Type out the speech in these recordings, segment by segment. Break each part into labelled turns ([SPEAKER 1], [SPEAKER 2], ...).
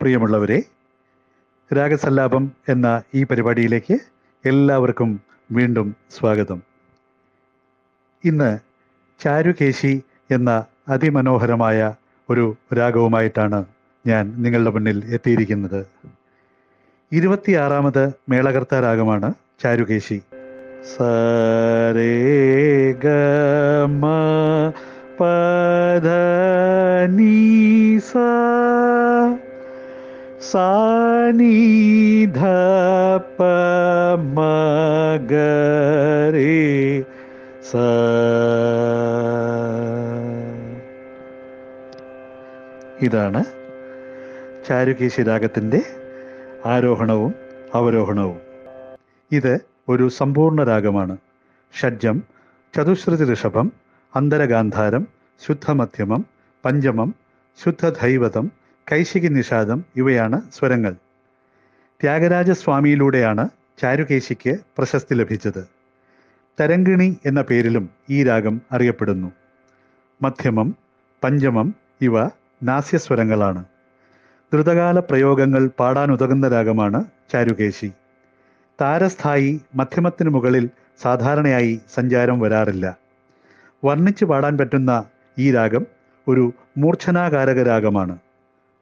[SPEAKER 1] പ്രിയമുള്ളവരെ രാഗസല്ലാപം എന്ന ഈ പരിപാടിയിലേക്ക് എല്ലാവർക്കും വീണ്ടും സ്വാഗതം. ഇന്ന് ചാരുകേശി എന്ന അതിമനോഹരമായ ഒരു രാഗവുമായിട്ടാണ് ഞാൻ നിങ്ങളുടെ മുന്നിൽ എത്തിയിരിക്കുന്നത്. ഇരുപത്തിയാറാമത് മേളകർത്ത രാഗമാണ് ചാരുകേശി. സരേ ഗമ പദ സാ സാനി ധ പ മ ഗ രേ സ ഇതാണ് ചാരുകേശി രാഗത്തിന്റെ ആരോഹണവും അവരോഹണവും. ഇത് ഒരു സമ്പൂർണ രാഗമാണ്. ഷഡ്ജം ചതുശ്രുതി ഋഷഭം അന്തരഗാന്ധാരം ശുദ്ധമധ്യമം പഞ്ചമം ശുദ്ധധൈവതം കൈശികി നിഷാദം ഇവയാണ് സ്വരങ്ങൾ. ത്യാഗരാജസ്വാമിയിലൂടെയാണ് ചാരുകേശിക്ക് പ്രശസ്തി ലഭിച്ചത്. തരംഗിണി എന്ന പേരിലും ഈ രാഗം അറിയപ്പെടുന്നു. മധ്യമം പഞ്ചമം ഇവ നാസ്യസ്വരങ്ങളാണ്. ദ്രുതകാല പ്രയോഗങ്ങൾ പാടാനുതകുന്ന രാഗമാണ് ചാരുകേശി. താരസ്ഥായി മധ്യമത്തിന് മുകളിൽ സാധാരണയായി സഞ്ചാരം വരാറില്ല. വർണിച്ചു പാടാൻ പറ്റുന്ന ഈ രാഗം ഒരു മൂർച്ഛനാകാരക രാഗമാണ്.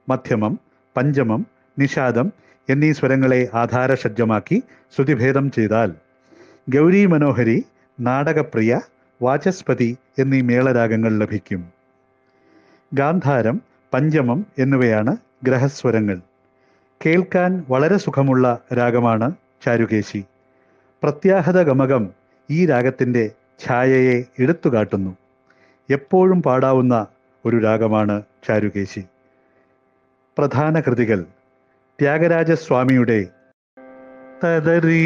[SPEAKER 1] മധ്യമം പഞ്ചമം നിഷാദം എന്നീ സ്വരങ്ങളെ ആധാരസജ്ജമാക്കി ശ്രുതിഭേദം ചെയ്താൽ ഗൗരി മനോഹരി നാടകപ്രിയ വാചസ്പതി എന്നീ മേളരാഗങ്ങൾ ലഭിക്കും. ഗാന്ധാരം പഞ്ചമം എന്നിവയാണ് ഗ്രഹസ്വരങ്ങൾ. കേൾക്കാൻ വളരെ സുഖമുള്ള രാഗമാണ് ചാരുകേശി. പ്രത്യാഹത ഗമകം ഈ രാഗത്തിന്റെ ഛായയെ എടുത്തുകാട്ടുന്നു. എപ്പോഴും പാടാവുന്ന ഒരു രാഗമാണ് ചാരുകേശി. പ്രധാന കൃതികൾ ത്യാഗരാജസ്വാമിയുടെ തദരീ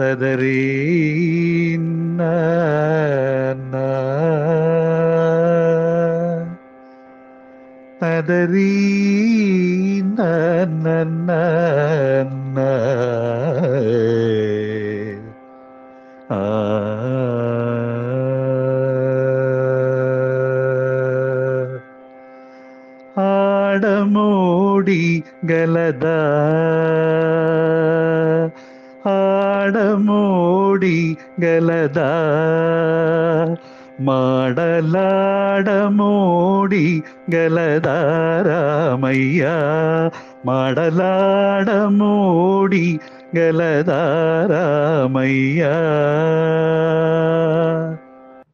[SPEAKER 1] തദരീ തദരീ ആടമോടി ഗലദ മാടലാടമോടി ഗലദാരാമയ്യ മാടലാടമോടി ഗലദാരാമയ്യ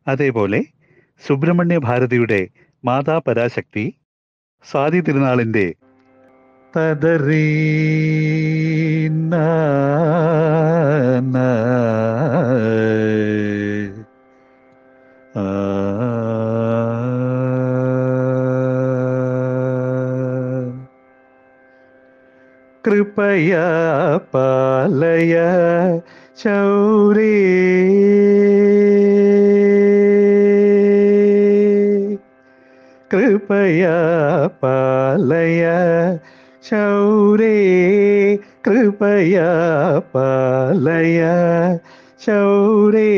[SPEAKER 1] അതേപോലെ സുബ്രഹ്മണ്യ ഭാരതിയുടെ മാതാ പരാശക്തി സ്വാതി തിരുനാളിന്റെ തദരീ കൃപയ പാലയ ശൗരേ. കൃപയ പാലയ ശൗരേ കൃപയാ പാലയ. ശൗരേ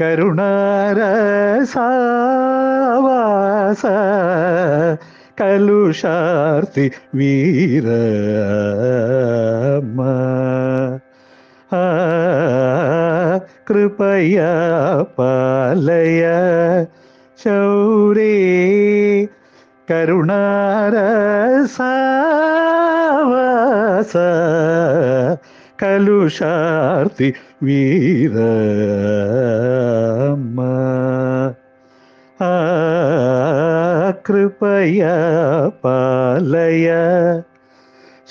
[SPEAKER 1] കരുണാരസാവാസ കലുഷാർത്തി വീര കൃപയാ പാലയ. ശൗരേ കരുണാരസാവാസ കലുഷാർത്തി വീര കൃപയ പാലയ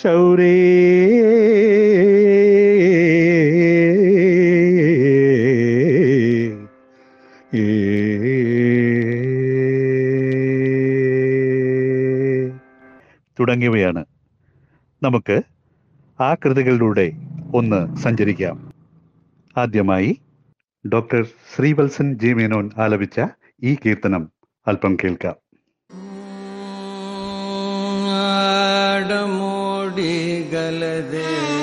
[SPEAKER 1] ശൗരേ തുടങ്ങിയവയാണ്. നമുക്ക് ആ കൃതികളിലൂടെ ഒന്ന് സഞ്ചരിക്കാം. ആദ്യമായി ഡോക്ടർ ശ്രീവത്സൻ ജി മേനോൻ ആലപിച്ച ഈ കീർത്തനം അല്പം കേൾക്കാം.
[SPEAKER 2] ആടമോടികളതേ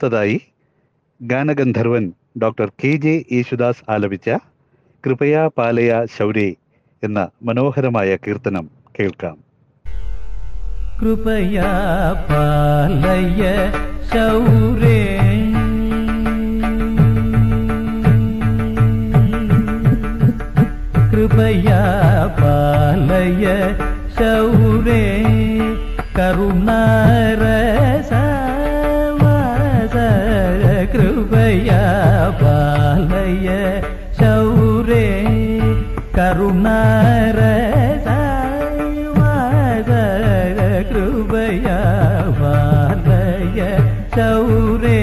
[SPEAKER 1] അടുത്തതായി ഗാനഗന്ധർവൻ ഡോക്ടർ കെ ജെ യേശുദാസ് ആലപിച്ച കൃപയാ പാലയ ശൗര്യ എന്ന മനോഹരമായ കീർത്തനം കേൾക്കാം.
[SPEAKER 3] കൃപയാ പാലയ ശൗരേ കൃപയാ പാലയ ശൗരേ കരുണാരസ బాలయ బాలయ శౌరే కరుణారసాయుమాద కృపయ బాలయ శౌరే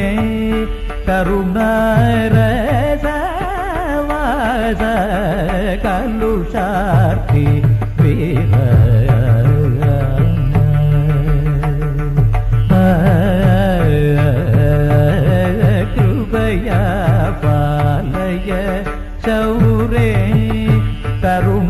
[SPEAKER 3] కరుణారసవాద కలుషార్తి విహర ಗೌರೇ ತರುಣ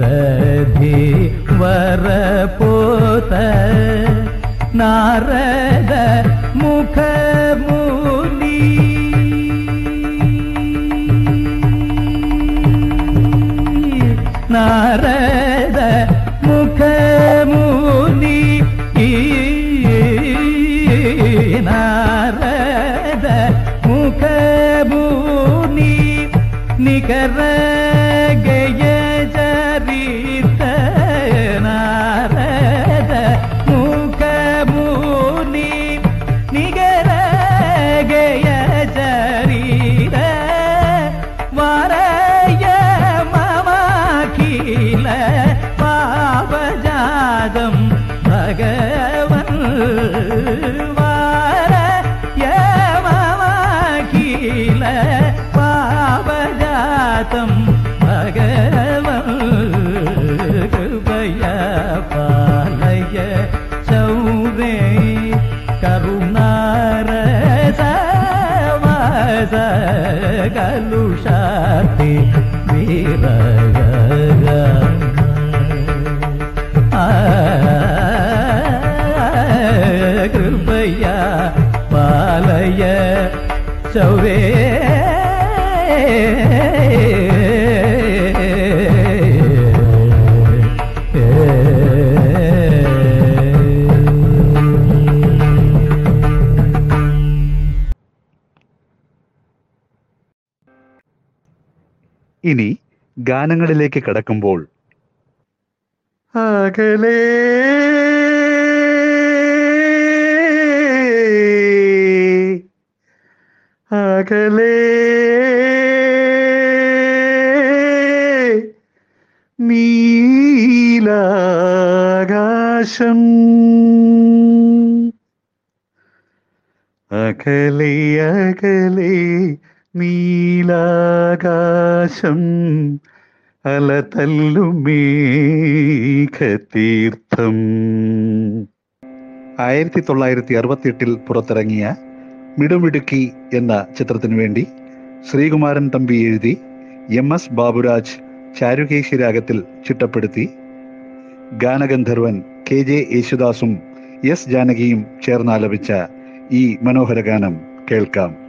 [SPEAKER 3] वर वरपोत नारद मुख ഗാനങ്ങളിലേക്ക് കടക്കുമ്പോൾ അകലേ നീലാകാശം അകലെ അകലേ നീലാകാശം അലതല്ലുമേഘതീർത്ഥം ആയിരത്തി തൊള്ളായിരത്തി അറുപത്തിയെട്ടിൽ പുറത്തിറങ്ങിയ മിടുമിടുക്കി എന്ന ചിത്രത്തിനു വേണ്ടി ശ്രീകുമാരൻ തമ്പി എഴുതി എം എസ് ബാബുരാജ് ചാരുകേശി രാഗത്തിൽ ചിട്ടപ്പെടുത്തി. ഗാനഗന്ധർവൻ കെ ജെ യേശുദാസും എസ് ജാനകിയും ചേർന്നാലപിച്ച ഈ മനോഹര ഗാനം കേൾക്കാം.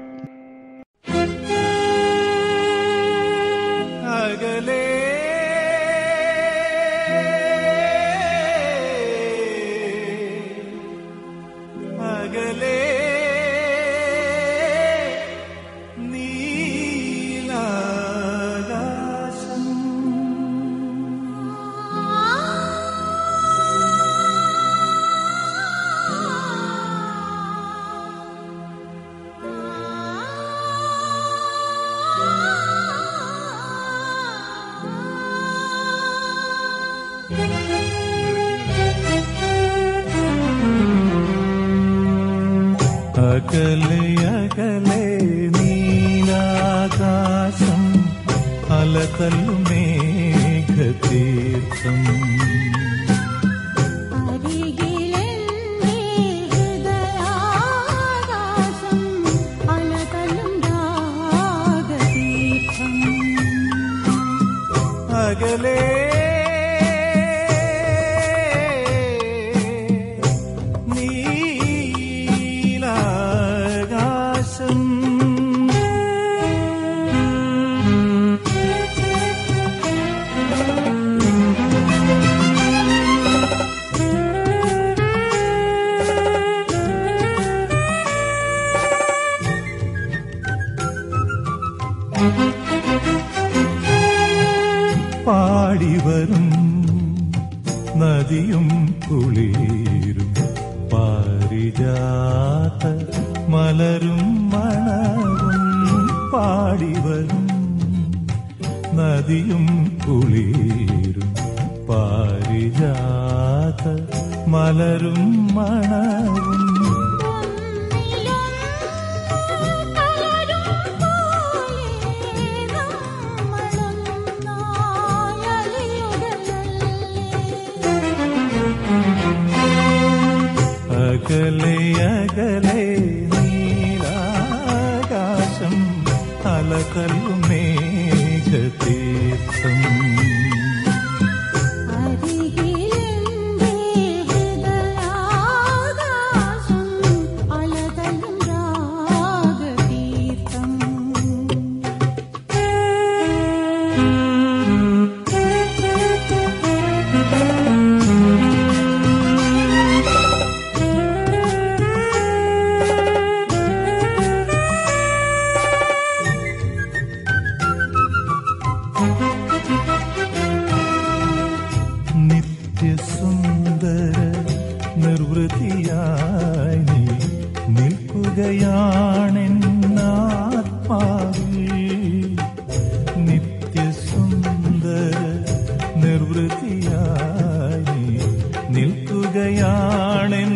[SPEAKER 4] നിൽക്കുകയാണെന്നാ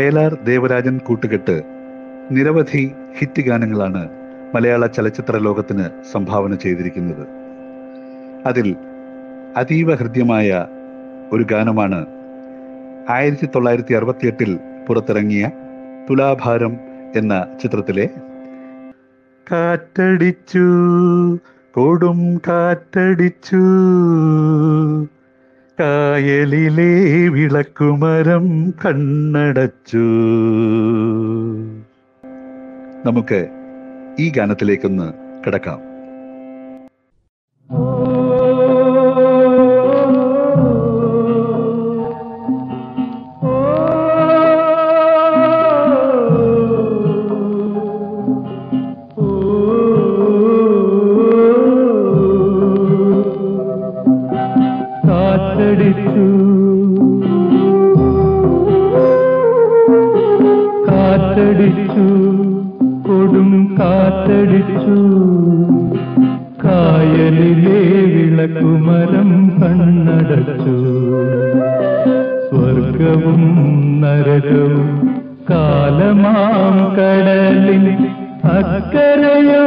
[SPEAKER 1] വയലാർ ദേവരാജൻ കൂട്ടുകെട്ട് നിരവധി ഹിറ്റ് ഗാനങ്ങളാണ് മലയാള ചലച്ചിത്ര ലോകത്തിന് സംഭാവന ചെയ്തിരിക്കുന്നത്. അതിൽ അതീവ ഹൃദ്യമായ ഒരു ഗാനമാണ് ആയിരത്തി തൊള്ളായിരത്തി അറുപത്തിയെട്ടിൽ പുറത്തിറങ്ങിയ തുലാഭാരം എന്ന ചിത്രത്തിലെ കാറ്റടിച്ചു കൊടും കാറ്റടിച്ചു. കായലിലെ വിളക്കുമരം കണ്ണടച്ചു. നമുക്ക് ഈ ഗാനത്തിലേക്കൊന്ന് കിടക്കാം.
[SPEAKER 3] സ്വർഗവും നരകവും കാലമാം കടലിൽ അക്കരയോ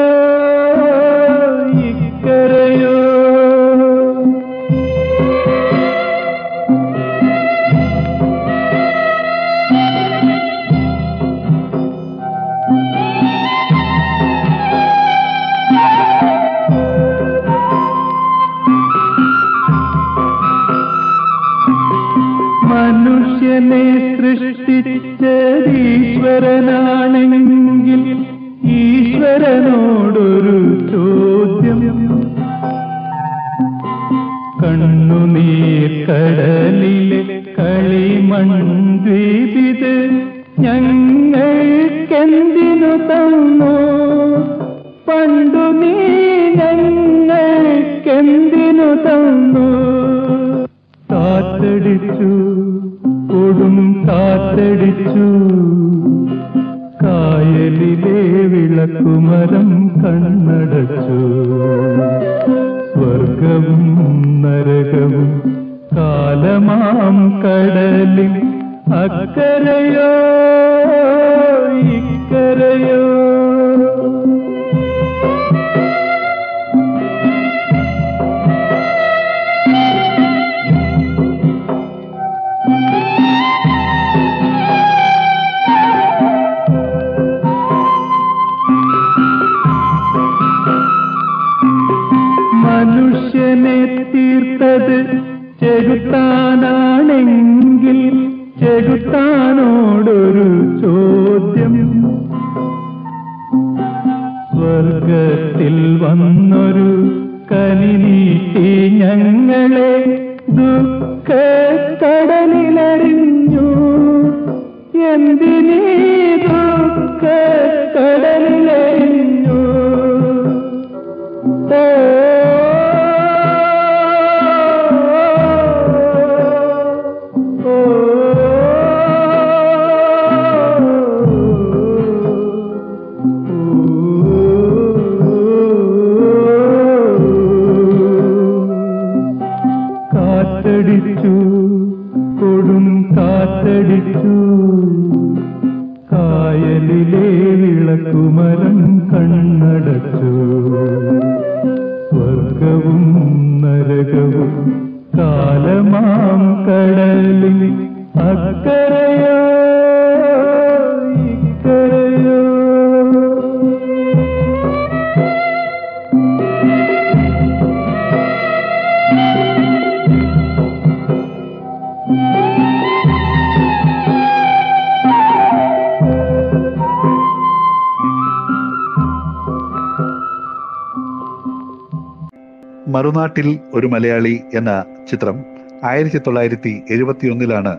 [SPEAKER 1] ഒരു മലയാളി എന്ന ചിത്രം ആയിരത്തി തൊള്ളായിരത്തി എഴുപത്തിയൊന്നിലാണ്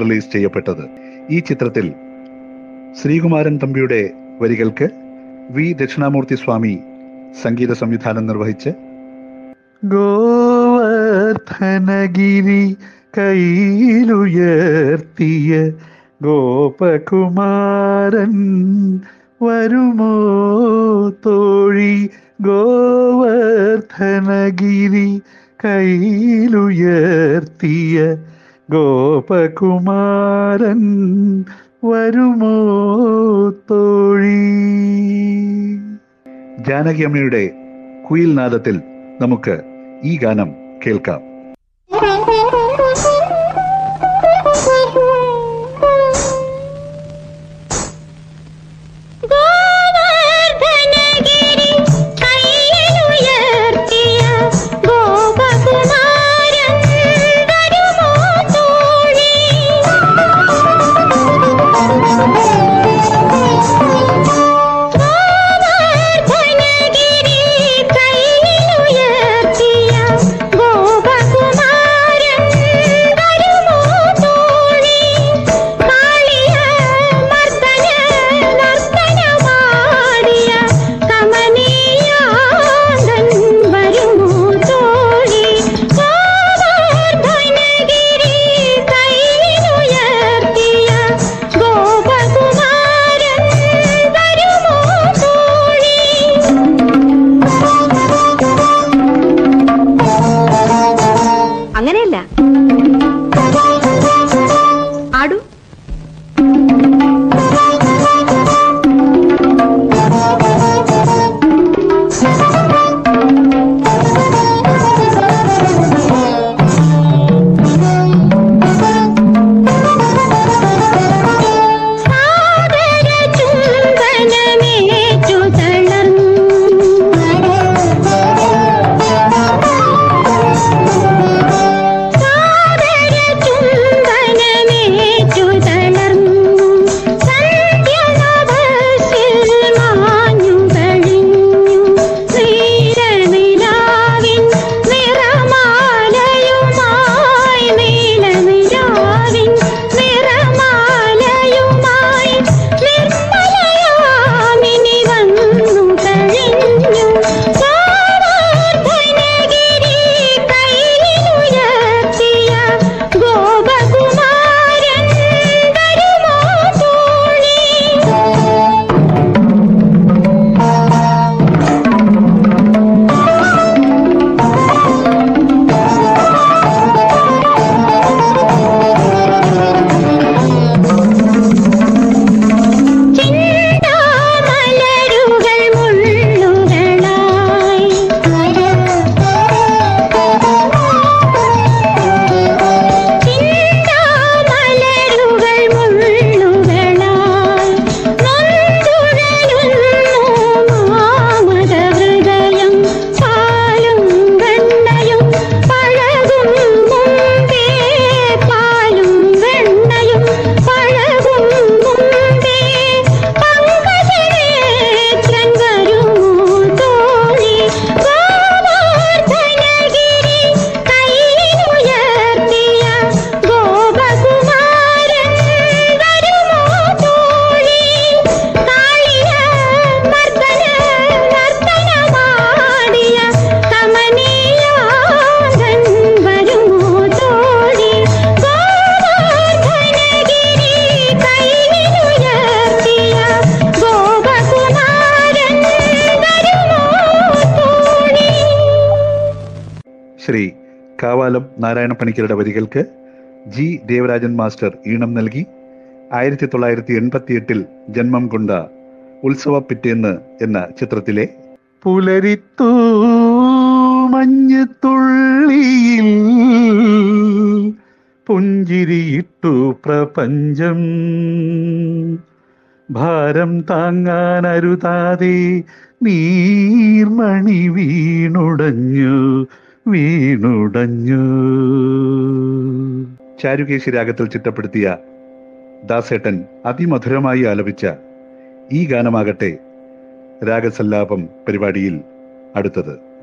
[SPEAKER 1] റിലീസ് ചെയ്യപ്പെട്ടത്. ഈ ചിത്രത്തിൽ ശ്രീകുമാരൻ തമ്പിയുടെ വരികൾക്ക് വി. ദക്ഷിണാമൂർത്തി സ്വാമി സംഗീത സംവിധാനം നിർവഹിച്ച് ഗോവർദ്ധനഗിരി കയ്യിലുയർത്തിയ ഗോപകുമാരൻ വരുമോ തോഴി ഗോവർദ്ധനഗിരി കയ്യിലുയർത്തിയ ഗോപകുമാരൻ
[SPEAKER 5] വരുമോ തോഴി? ജാനകിയമ്മയുടെ കുയിൽനാദത്തിൽ കുയിൽ നാദത്തിൽ നമുക്ക് ഈ ഗാനം കേൾക്കാം. പണിക്കരുടെ വരികൾക്ക് ജി. ദേവരാജൻ മാസ്റ്റർ ഈണം നൽകി ആയിരത്തി തൊള്ളായിരത്തി എൺപത്തി എട്ടിൽ ജന്മം കൊണ്ട ഉത്സവ പിറ്റേന്ന് എന്ന ചിത്രത്തിലെ പുലരിത്തൂ മഞ്ഞ് തുള്ളിയിൽ പുഞ്ചിരിയിട്ടു പ്രപഞ്ചം. ഭാരം താങ്ങാൻ അരുതാതെ നീർമണി വീണുടഞ്ഞു വീണുടഞ്ഞു. ചാരുകേശി രാഗത്തിൽ ചിട്ടപ്പെടുത്തിയ ദാസേട്ടൻ അതിമധുരമായി ആലപിച്ച ഈ ഗാനമാകട്ടെ രാഗസല്ലാപം പരിപാടിയിൽ അടുത്തത്.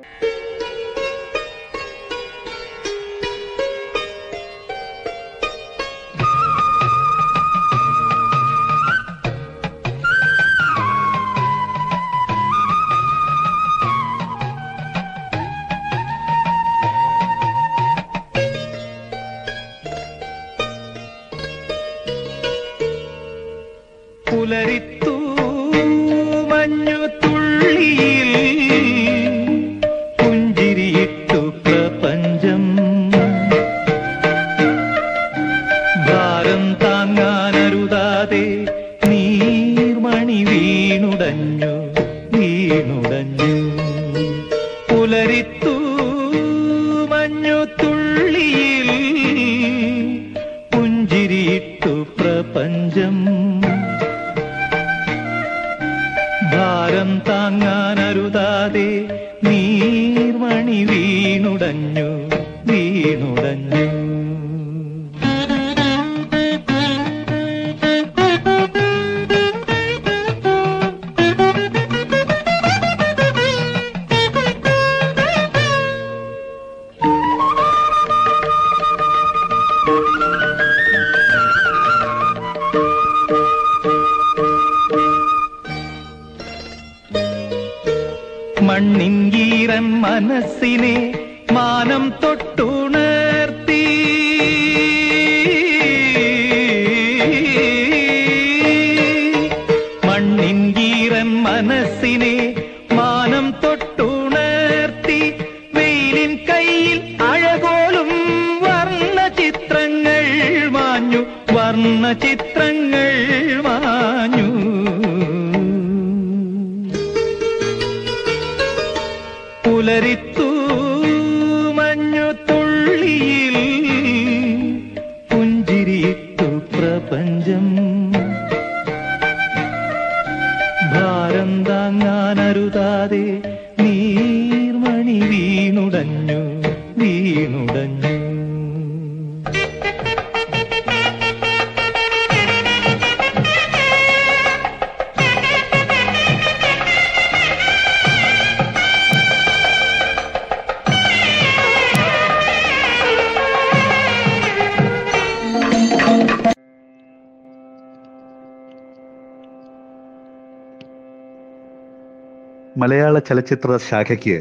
[SPEAKER 1] ചലച്ചിത്ര ശാഖയ്ക്ക്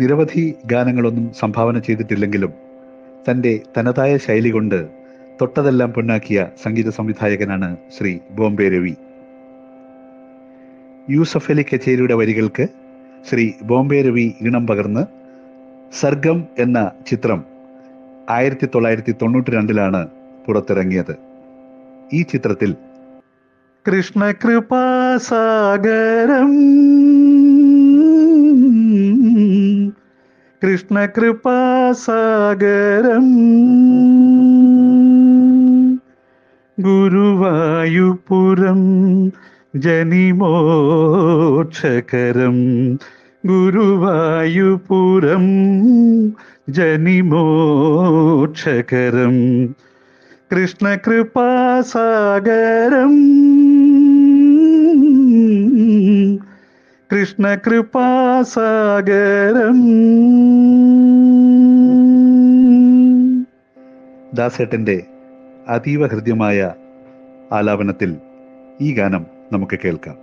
[SPEAKER 1] നിരവധി ഗാനങ്ങളൊന്നും സംഭാവന ചെയ്തിട്ടില്ലെങ്കിലും തന്റെ തനതായ ശൈലി കൊണ്ട് തൊട്ടതെല്ലാം പൊന്നാക്കിയ സംഗീത സംവിധായകനാണ് ശ്രീ ബോംബെ രവി. യൂസഫ് അലി കച്ചേരിയുടെ വരികൾക്ക് ശ്രീ ബോംബെ രവി ഈണം പകർന്ന് സർഗം എന്ന ചിത്രം ആയിരത്തി തൊള്ളായിരത്തി തൊണ്ണൂറ്റി രണ്ടിലാണ് പുറത്തിറങ്ങിയത്. ഈ ചിത്രത്തിൽ കൃഷ്ണകൃപാസാഗരം കൃഷ്ണകൃപാസാഗരം ഗുരുവായുപുരം ജനിമോക്ഷകരം. ഗുരുവായുപുരം ജനിമോക്ഷകരം. കൃഷ്ണകൃപാസാഗരം കൃഷ്ണകൃപാസാഗരം ദാസേട്ടന്റെ അതീവ ഹൃദ്യമായ ആലാപനത്തിൽ ഈ ഗാനം നമുക്ക് കേൾക്കാം.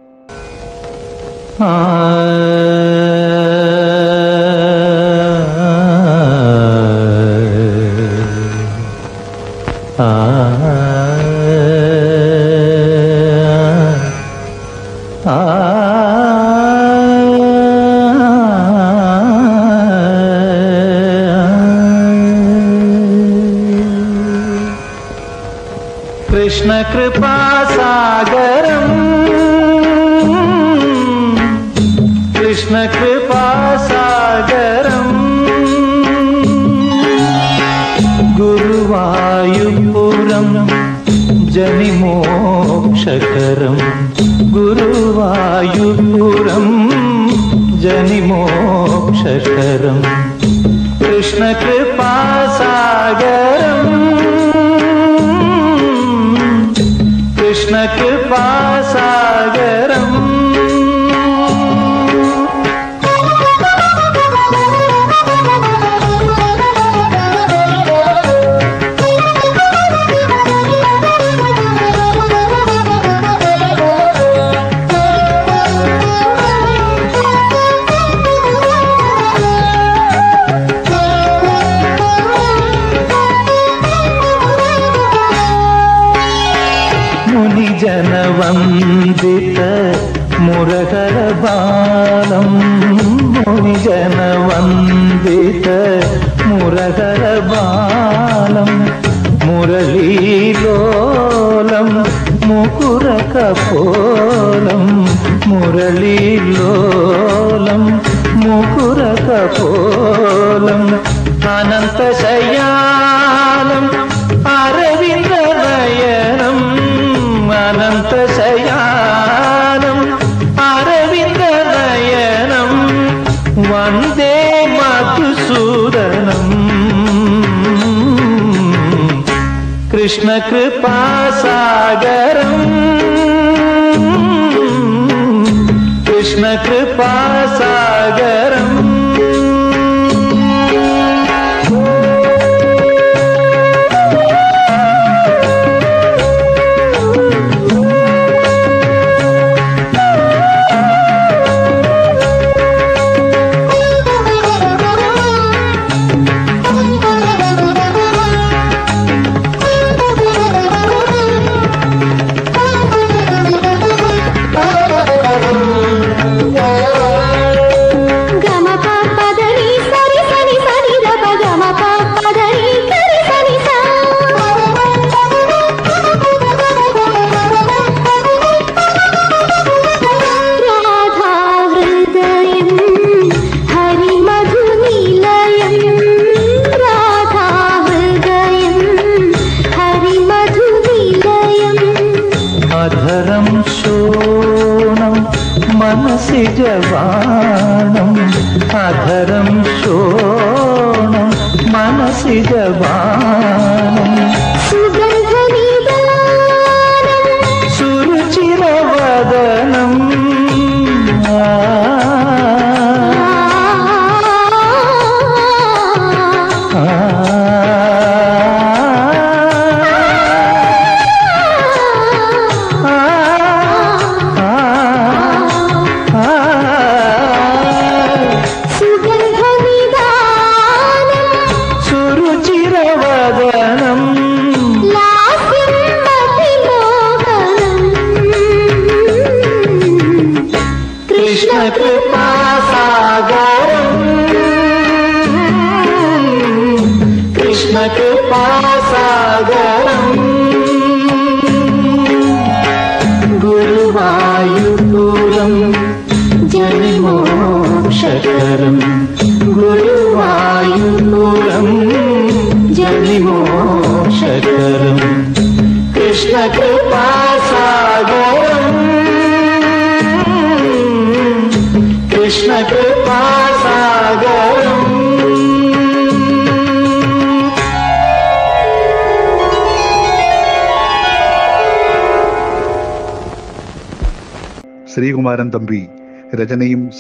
[SPEAKER 3] കൃഷ്ണകൃപാസാഗരം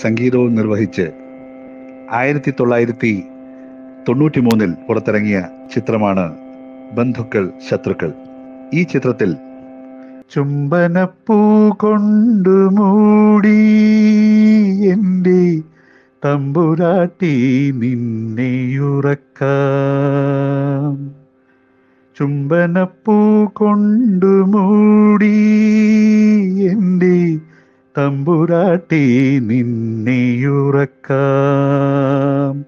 [SPEAKER 1] സംഗീതവും നിർവഹിച്ച് ആയിരത്തി തൊള്ളായിരത്തി തൊണ്ണൂറ്റി മൂന്നിൽ പുറത്തിറങ്ങിയ ചിത്രമാണ് ബന്ധുക്കൾ ശത്രുക്കൾ. ഈ ചിത്രത്തിൽ ചുംബനപ്പൂ കൊണ്ടു മൂടി എന്റെ തമ്പുരാട്ടി നിന്നെയുറക്കാം ചുംബനപ്പൂ കൊണ്ടു മൂടി എന്റെ തമ്പുരാട്ടി നിന്നെയുറക്കാം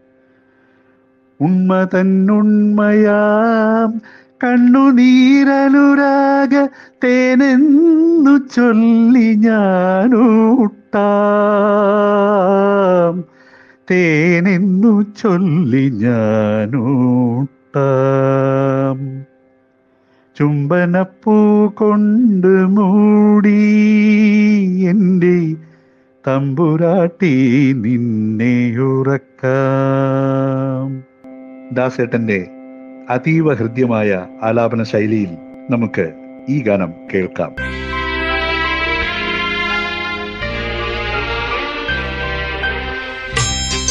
[SPEAKER 1] ഉണ്മ തന്നുണ്മയാം കണ്ണുനീരനുരാഗ തേനെന്നു ചൊല്ലി ഞാനൂട്ടാം. തേനെന്നു ചൊല്ലി ഞാനൂട്ടാം. ചുംബനപ്പൂ കൊണ്ട് മൂടി എന്റെ തമ്പുരാട്ടി നിന്നെ ഉറക്കാം. ദാസേട്ടന്റെ അതീവ ഹൃദ്യമായ ആലാപന ശൈലിയിൽ നമുക്ക് ഈ ഗാനം കേൾക്കാം.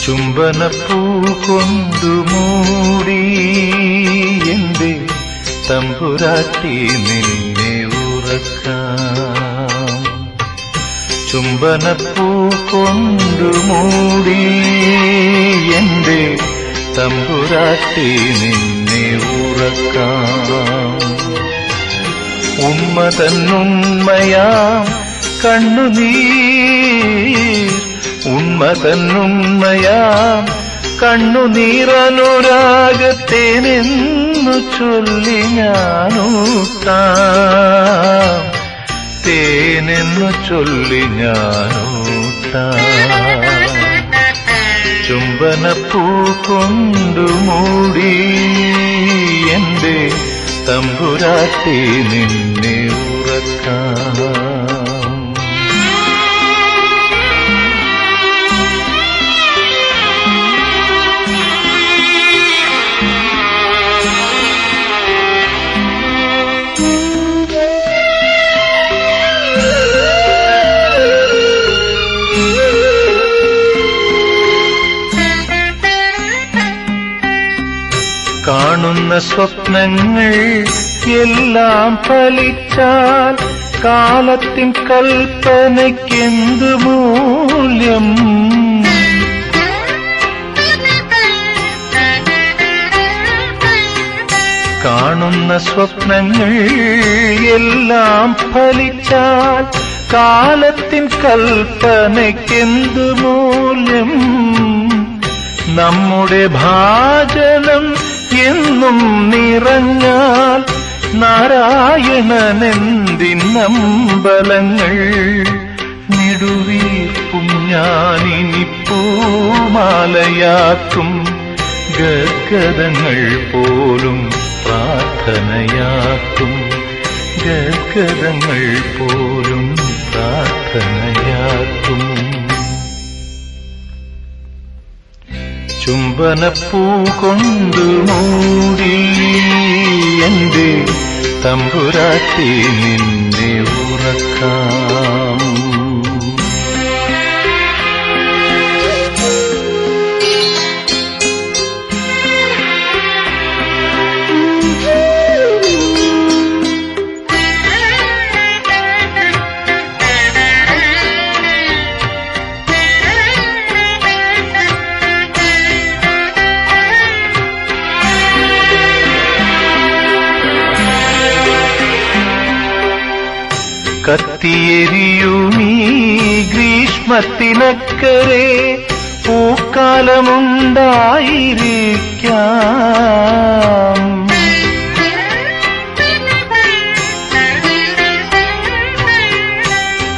[SPEAKER 3] ചുംബനപ്പൂ കൊണ്ടു മൂടി എന്റെ തമ്പുരാട്ടി നിന്നെ ഉറക്കാം. ചുംബനപ്പൂ കൊണ്ടു മൂടി എന്റെ തമ്പുരാട്ടി നിന്നെ ഉറക്കാം. ഉമ്മ തന്നുമ്മയാം കണ്ണുനീർ ഉമ്മ തന്നുമ്മയാം കണ്ണുനീറനുരാഗത്തേനെന്നു ചൊല്ലി ഞാനൂട്ടാം. തേനെന്നു ചൊല്ലി ഞാനൂട്ടാം. ചുംബനപ്പൂ കൊണ്ടു മൂടി എന്റെ തമ്പുരാട്ടി നിന്നെ ഉറക്കാം. കാണുന്ന സ്വപ്നങ്ങൾ എല്ലാം ഫലിച്ചാൽ കാലത്തിൻ കൽപ്പനയ്ക്കെന്ത് മൂല്യം? കാണുന്ന സ്വപ്നങ്ങൾ എല്ലാം ഫലിച്ചാൽ കാലത്തിൻ കൽപ്പനയ്ക്കെന്ത് മൂല്യം? നമ്മുടെ ഭാജനം എന്നും നിറഞ്ഞാൽ നാരായണനെന്തിന്നമ്പലങ്ങൾ നെടുവീർപ്പും ഞാനിനി പൂമാലയാക്കും ഗദ്ഗതങ്ങൾ പോലും പ്രാർത്ഥനയാക്കും. ഗദ്ഗതങ്ങൾ പോലും പ്രാർത്ഥനയാക്കും ചുംബനപ്പൂ കൊണ്ടു മൂടി എന്റെ തമ്പുരാട്ടി നിന്നെ കത്തിയെരിയുമീ ഗ്രീഷ്മത്തിനക്കരെ പൂക്കാലമുണ്ടായിരിക്കാം.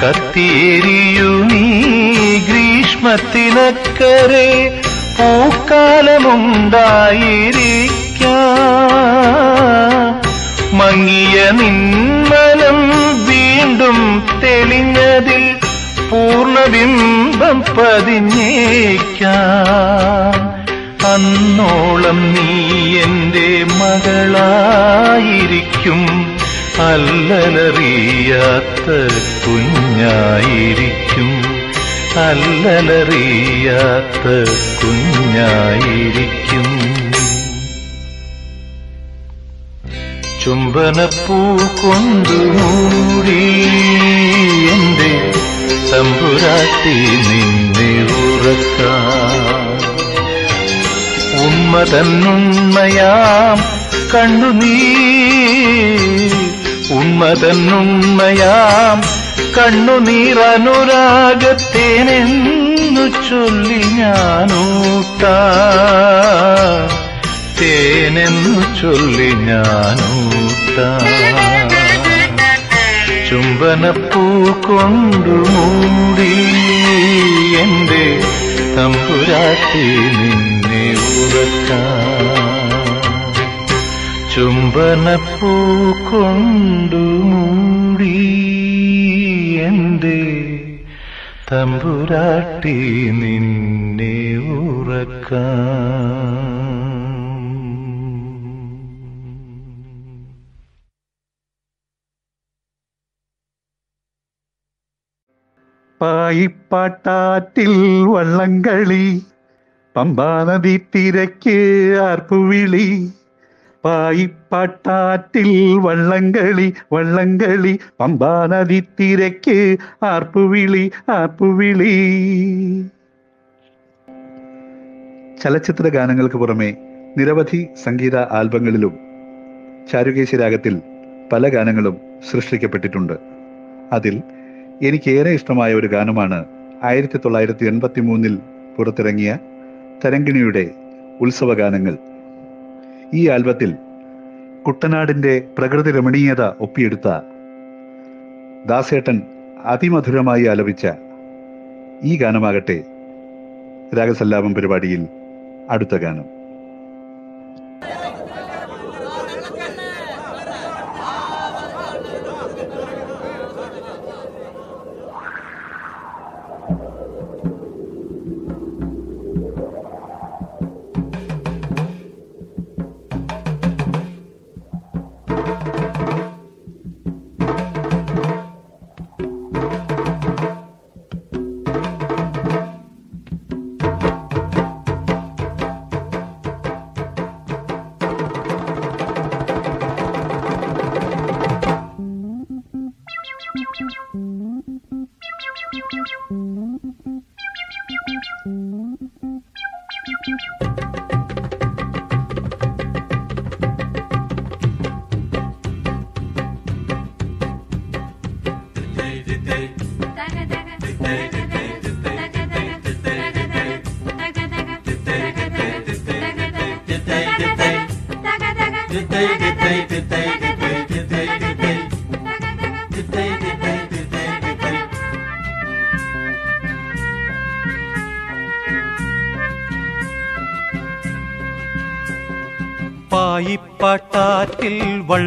[SPEAKER 3] കത്തിയെരിയുമീ ഗ്രീഷ്മത്തിനക്കരെ പൂക്കാലമുണ്ടായിരിക്കാം. മങ്ങിയ നിന്മനം വീണ്ടും തെളിഞ്ഞതിൽ പൂർണബിംബം പതിഞ്ഞേക്കാം. അന്നോളം നീ എന്റെ മകളായിരിക്കും. അല്ലലറിയാത്ത കുഞ്ഞായിരിക്കും. അല്ലലറിയാത്ത കുഞ്ഞായിരിക്കും. ചുംബനപ്പൂ കൊണ്ടു മൂടി എന്റെ തമ്പുരാട്ടി നിന്നെ ഉറക്കാം. ഉന്മതന്നുണ്മയാം കണ്ണുനീ ഉന്മതന്നുണ്മയാം കണ്ണുനീറനുരാഗത്തേനെന്നു ചൊല്ലി ഞാനൂട്ടാ. തേനെന്നു ചൊല്ലി ഞാനൂട്ടാ ചുംബനപ്പൂ കൊണ്ടു മൂടി എന്റെ തമ്പുരാട്ടി നിന്നെ ഉറക്കാം. ചുംബനപ്പൂ കൊണ്ടു മൂടി എന്റെ തമ്പുരാട്ടി നിന്നെ ഉറക്കാം.
[SPEAKER 1] പായിപ്പാട്ടാറ്റിൽ വള്ളംകളി പമ്പാനദി തിരക്ക് ആർപ്പുവിളി പായിപ്പാട്ടാറ്റിൽ വള്ളംകളി വള്ളംകളി പമ്പാനദി തിരക്ക് ആർപ്പുവിളി ആർപ്പുവിളി. ചലച്ചിത്ര ഗാനങ്ങൾക്ക് പുറമെ നിരവധി സംഗീത ആൽബങ്ങളിലും ചാരുകേശി രാഗത്തിൽ പല ഗാനങ്ങളും സൃഷ്ടിക്കപ്പെട്ടിട്ടുണ്ട്. അതിൽ എനിക്കേറെ ഇഷ്ടമായ ഒരു ഗാനമാണ് ആയിരത്തി തൊള്ളായിരത്തി എൺപത്തി മൂന്നിൽ പുറത്തിറങ്ങിയ തരങ്കിണിയുടെ ഉത്സവഗാനങ്ങൾ. ഈ ആൽബത്തിൽ കുട്ടനാടിന്റെ പ്രകൃതി രമണീയത ഒപ്പിയെടുത്ത ദാസേട്ടൻ അതിമധുരമായി ആലപിച്ച ഈ ഗാനമാകട്ടെ രാഗസല്ലാപം പരിപാടിയിൽ അടുത്ത ഗാനം.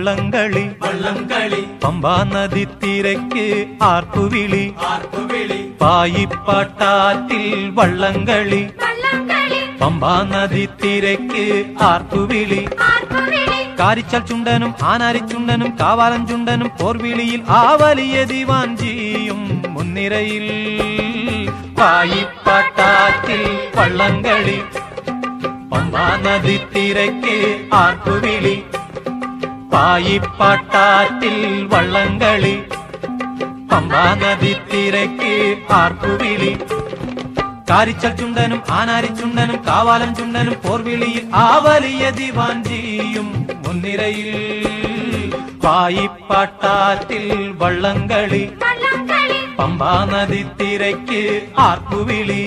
[SPEAKER 2] വള്ളംകളി.
[SPEAKER 6] വള്ളംകളി.
[SPEAKER 2] പമ്പാ നദി തിരക്ക് ആർപ്പുവിളി.
[SPEAKER 6] ആർപ്പുവിളി.
[SPEAKER 2] പായിപ്പാട്ടാറ്റിൽ വള്ളംകളി. പമ്പാ നദി തിരക്ക് ആർപ്പുവിളി. കാരിച്ചൽ ചുണ്ടനും ആനാരി ചുണ്ടനും കാവാലം ചുണ്ടനും പോർവിളിയിൽ ആ വലിയ ദിവാഞ്ചിയും മുൻനിരയിൽ. പായിപ്പാട്ടാറ്റിൽ വള്ളംകളി. പമ്പാ നദി തിരക്ക് ആർപ്പുവിളി. പായിപ്പാട്ടാറ്റിൽ വള്ളംകളി പമ്പാ നദി തിരക്ക് ആർപ്പുവിളി കാരിച്ചൽ ചുണ്ടനും ആനാരിച്ചുണ്ടനും കാവാലം ചുണ്ടനും പോർവിളിയിൽ ആ വലിയ ദിവാഞ്ചിയും മുൻനിരയിൽ പായിപ്പാട്ടാറ്റിൽ വള്ളംകളി പമ്പാ നദി തിരക്ക് ആർപ്പുവിളി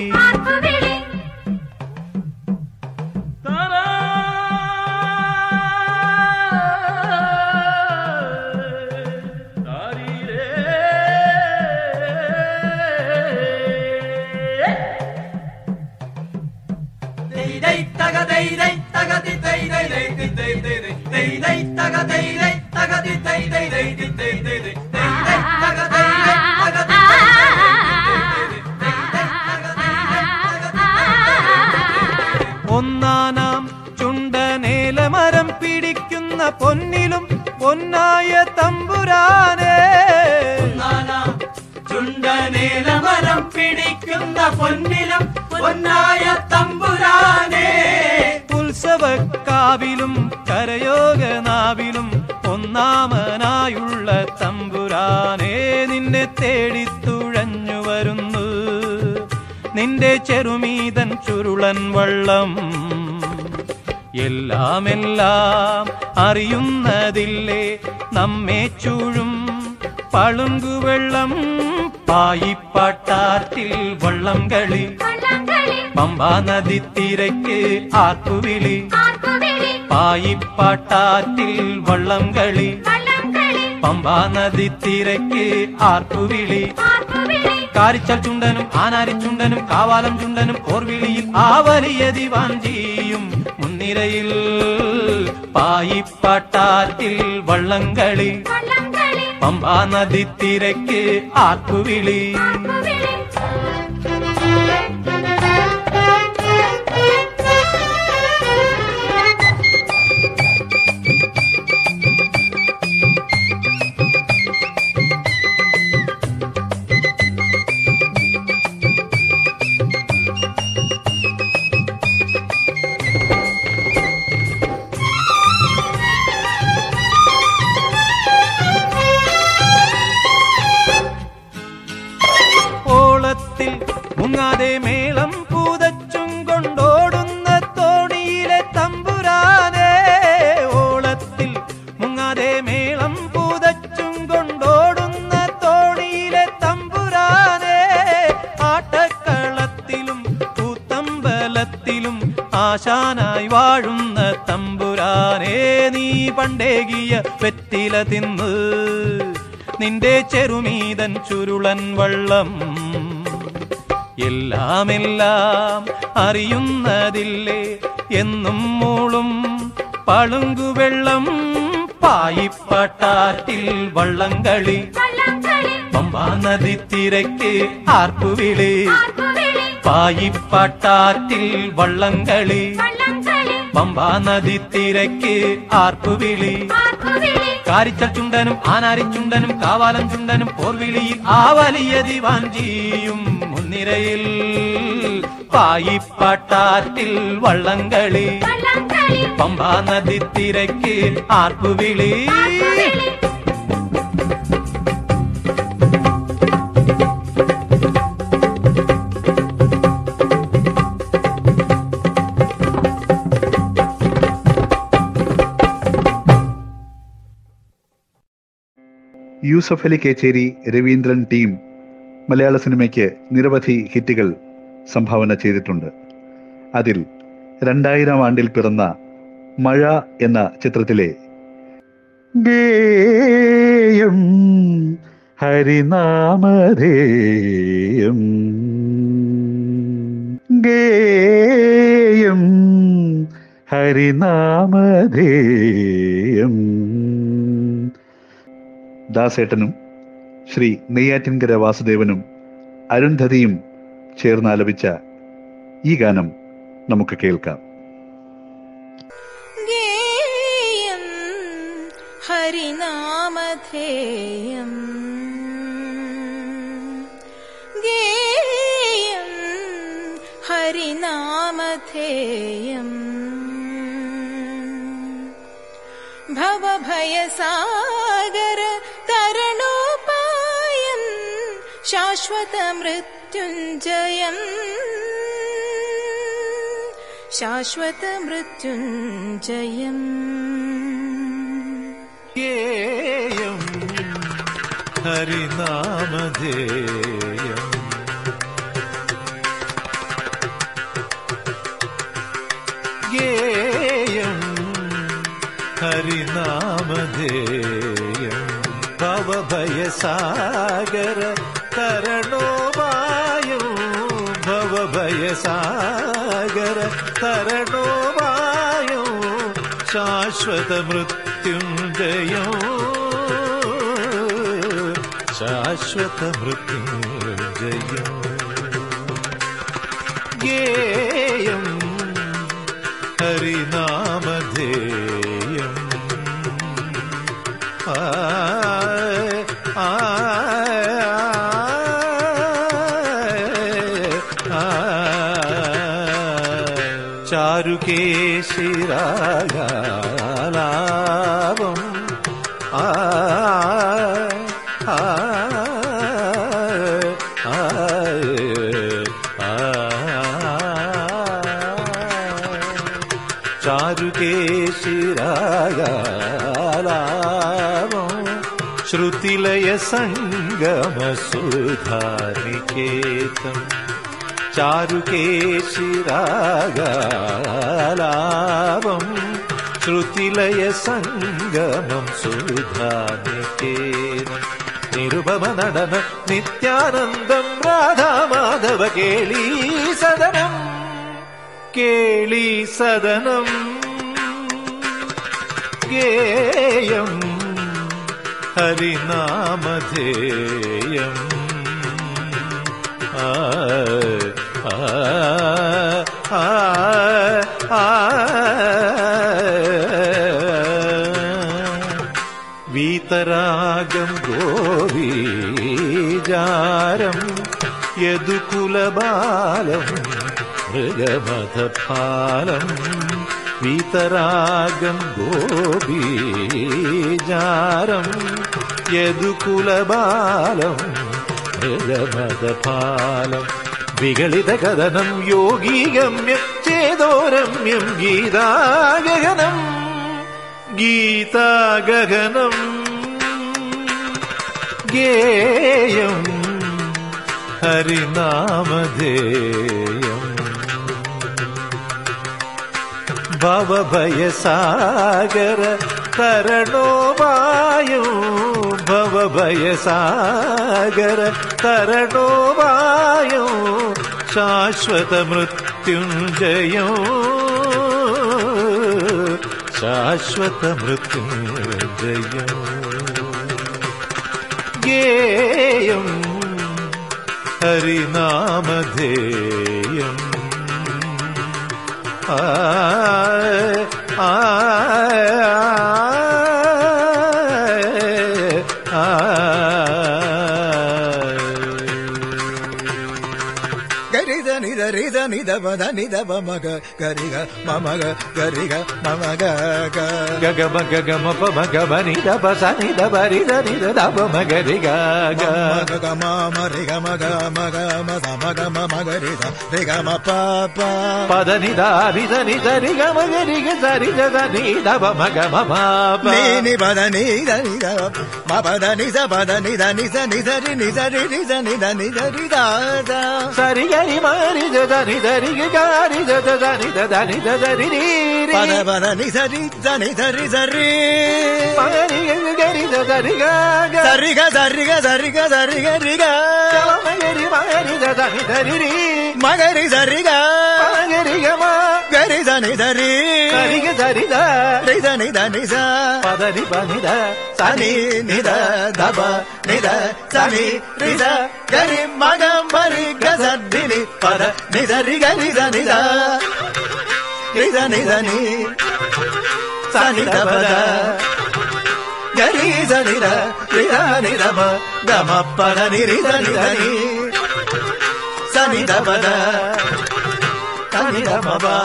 [SPEAKER 2] ഒന്നാനാം ചുണ്ടനേലമരം പിടിക്കുന്ന പൊന്നിലും പൊന്നായ തമ്പുരാനേ.
[SPEAKER 6] ചുണ്ടനേലമരം പിടിക്കുന്ന പൊന്നിലും പൊന്നായ
[SPEAKER 2] ഉത്സവക്കാവിലും കരയോഗനാവിലും ഒന്നാമനായുള്ള തമ്പുരാനേ നിന്നെ തേടി തുഴഞ്ഞു വരുന്നു. നിന്റെ ചെറുമീതൻ ചുരുളൻ വള്ളം എല്ലാം എല്ലാം അറിയുന്നതില്ലേ? നമ്മെ ചൂഴും പളുങ്കുവെള്ളം പായിപ്പാട്ടാറ്റിൽ വള്ളം കളി. പമ്പാ നദി തിരക്ക് ആർപ്പുവിളി പായിപ്പാട്ടാറ്റിൽ വള്ളം കളി പമ്പാ നദി തിരക്ക് ആർപ്പുവിളി കാരിച്ചൽ ചുണ്ടനും ആനാരിച്ചുണ്ടനും കാവാലം ചുണ്ടനും പോർവിളിയിൽ ആ വലിയ ദിവാഞ്ചിയും മുൻനിരയിൽ പായിപ്പാട്ടാറ്റിൽ വള്ളംകളി പമ്പാ നദി മേളം പൂതച്ചും കൊണ്ടോടുന്ന തോണിയിലെ തമ്പുരാനെ ഓളത്തിൽ മുങ്ങാതെ മേളം പൂതച്ചും കൊണ്ടോടുന്ന തോണിയിലെ തമ്പുരാനെ ആട്ടക്കളത്തിലും പൂത്തമ്പലത്തിലും ആശാനായി വാഴുന്ന തമ്പുരാനെ നീ പണ്ടേകിയ വെറ്റില തിന്ന് നിന്റെ ചെറുമീതൻ ചുരുളൻ വള്ളം എല്ലാം എല്ലാം അറിയുന്നതില്ലേ? എന്നും മൂളും പളുങ്കുവെള്ളം പായിപ്പാട്ടാറ്റിൽ വള്ളംകളി. പമ്പാ നദി തിരക്ക് ആർപ്പുവിളി. പായിപ്പാട്ടാറ്റിൽ വള്ളംകളി. പമ്പാ നദി തിരക്ക് ആർപ്പുവിളി. കാരിച്ചൽ ചുണ്ടനും ആനാരിച്ചുണ്ടനും കാവാലം ചുണ്ടനും പോർവിളിയിൽ ആ വലിയ ദിവാഞ്ചിയും നിരയിൽ പായിപ്പാട്ടാറ്റിൽ വള്ളംകളി. പമ്പാ നദി തിരക്ക് ആർപ്പുവിളി.
[SPEAKER 1] യൂസഫ് അലി കേച്ചേരി രവീന്ദ്രൻ ടീം. മലയാള സിനിമയ്ക്ക് നിരവധി ഹിറ്റുകൾ സംഭാവന ചെയ്തിട്ടുണ്ട്. അതിൽ രണ്ടായിരം ആണ്ടിൽ പിറന്ന മഴ എന്ന ചിത്രത്തിലെ ഹരിനാമധേയം. ഗേയം ഹരിനാമധേയം. ദാസേട്ടനും ശ്രീ നെയ്യാറ്റിൻകര വാസുദേവനും അരുന്ധതിയും ചേർന്ന് ആലപിച്ച ഈ ഗാനം നമുക്ക് കേൾക്കാം.
[SPEAKER 7] ഗേയം ഹരിനാമധേയം. ഗേയം ഹരിനാമധേയം. ഭവഭയസാഗര ശാശ്വതമൃത്യുഞ്ജയം. ശാശ്വതമൃത്യുഞ്ജയം.
[SPEAKER 3] ഗേയം ഹരിനാമധേയം. ഗേയം ഹരിനാമധേയം. ഭവഭയസാഗര ഭവഭയസാഗര തരണോവായോ ശാശ്വത മൃത്യുഞ്ജയോ? ശാശ്വത മൃത്യുഞ്ജയോ? ഗേയം ചാരുകേശിരാഗാലാപം ആ ആ ആ ചാരുകേശിരാഗാലാപം ശ്രുതിലയ സംഗമസുധാനികേതം ചാരുകേശിരാഗാലാപം ശ്രുതിലയ സംഗമം സുധാനികേതം നിരുപമ നടന നിത്യാനന്ദം രാധാമാധവ കേളീ സദനം കേളീ സദനം ഗേയം ഹരിനാമധേയം ആ വീതരാഗം ഗോവീജാരം യദുകുലബാലം മൃഗമഥപാലം വീതരാഗം ഗോപീജാരം യദുകുലബാലം മൃഗമഥപാലം വികളിത കഥനം യോഗീഗമ്യം ചേതോരമ്യം ഗീതാഗഹനം ഗീതാഗഹനം. ഗേയം ഹരിനാമധേയം. ഭവഭയസാഗര തരണോപായോ ഭവഭയസാഗര മൃത്യുഞ്ജയോ. ശാശ്വത മൃത്യുഞ്ജയോ. ഗേയം ഹരിനാമധേയം. ആ ആ.
[SPEAKER 8] నిదవ నిదవ మగ గరిగ మమగ గరిగ మమగ గగ
[SPEAKER 3] మగ గమ మగ బని దబ సని దబ
[SPEAKER 8] రి రి మగ రి గ గ మగ మగ మగ మద మగ మగ రి ద రి ప పద
[SPEAKER 3] ని ద రి ద మగ రి గ ద రి ద మగ మమ
[SPEAKER 8] ప ని పద ని ద ని ద పద ని స పద రి ని రి రి ద ని ద ని ద రి
[SPEAKER 3] ధరి గారి దని దని
[SPEAKER 8] ధరి పద పద ని సరి దని ధరి సరి
[SPEAKER 3] పరి గరి
[SPEAKER 8] ధరి గరి గ ధరి గ ధరి గ ధరి గరి గరి
[SPEAKER 3] మగరి దని
[SPEAKER 8] ధరి
[SPEAKER 3] మగరి
[SPEAKER 8] ధరి గరి గ గరి దని ధరి
[SPEAKER 3] గరి గ ధరి
[SPEAKER 8] ధరి దని ధని స పద ని
[SPEAKER 3] ప ని ద
[SPEAKER 8] సని ని ద దబ ని ద సని రి ద గరి మగ మరి గ ధరి పద ని ధరి గని దని దని దని సని దబద గని దని దని దమ దమ పద నిరి దని దని సని దబద తని దమ బా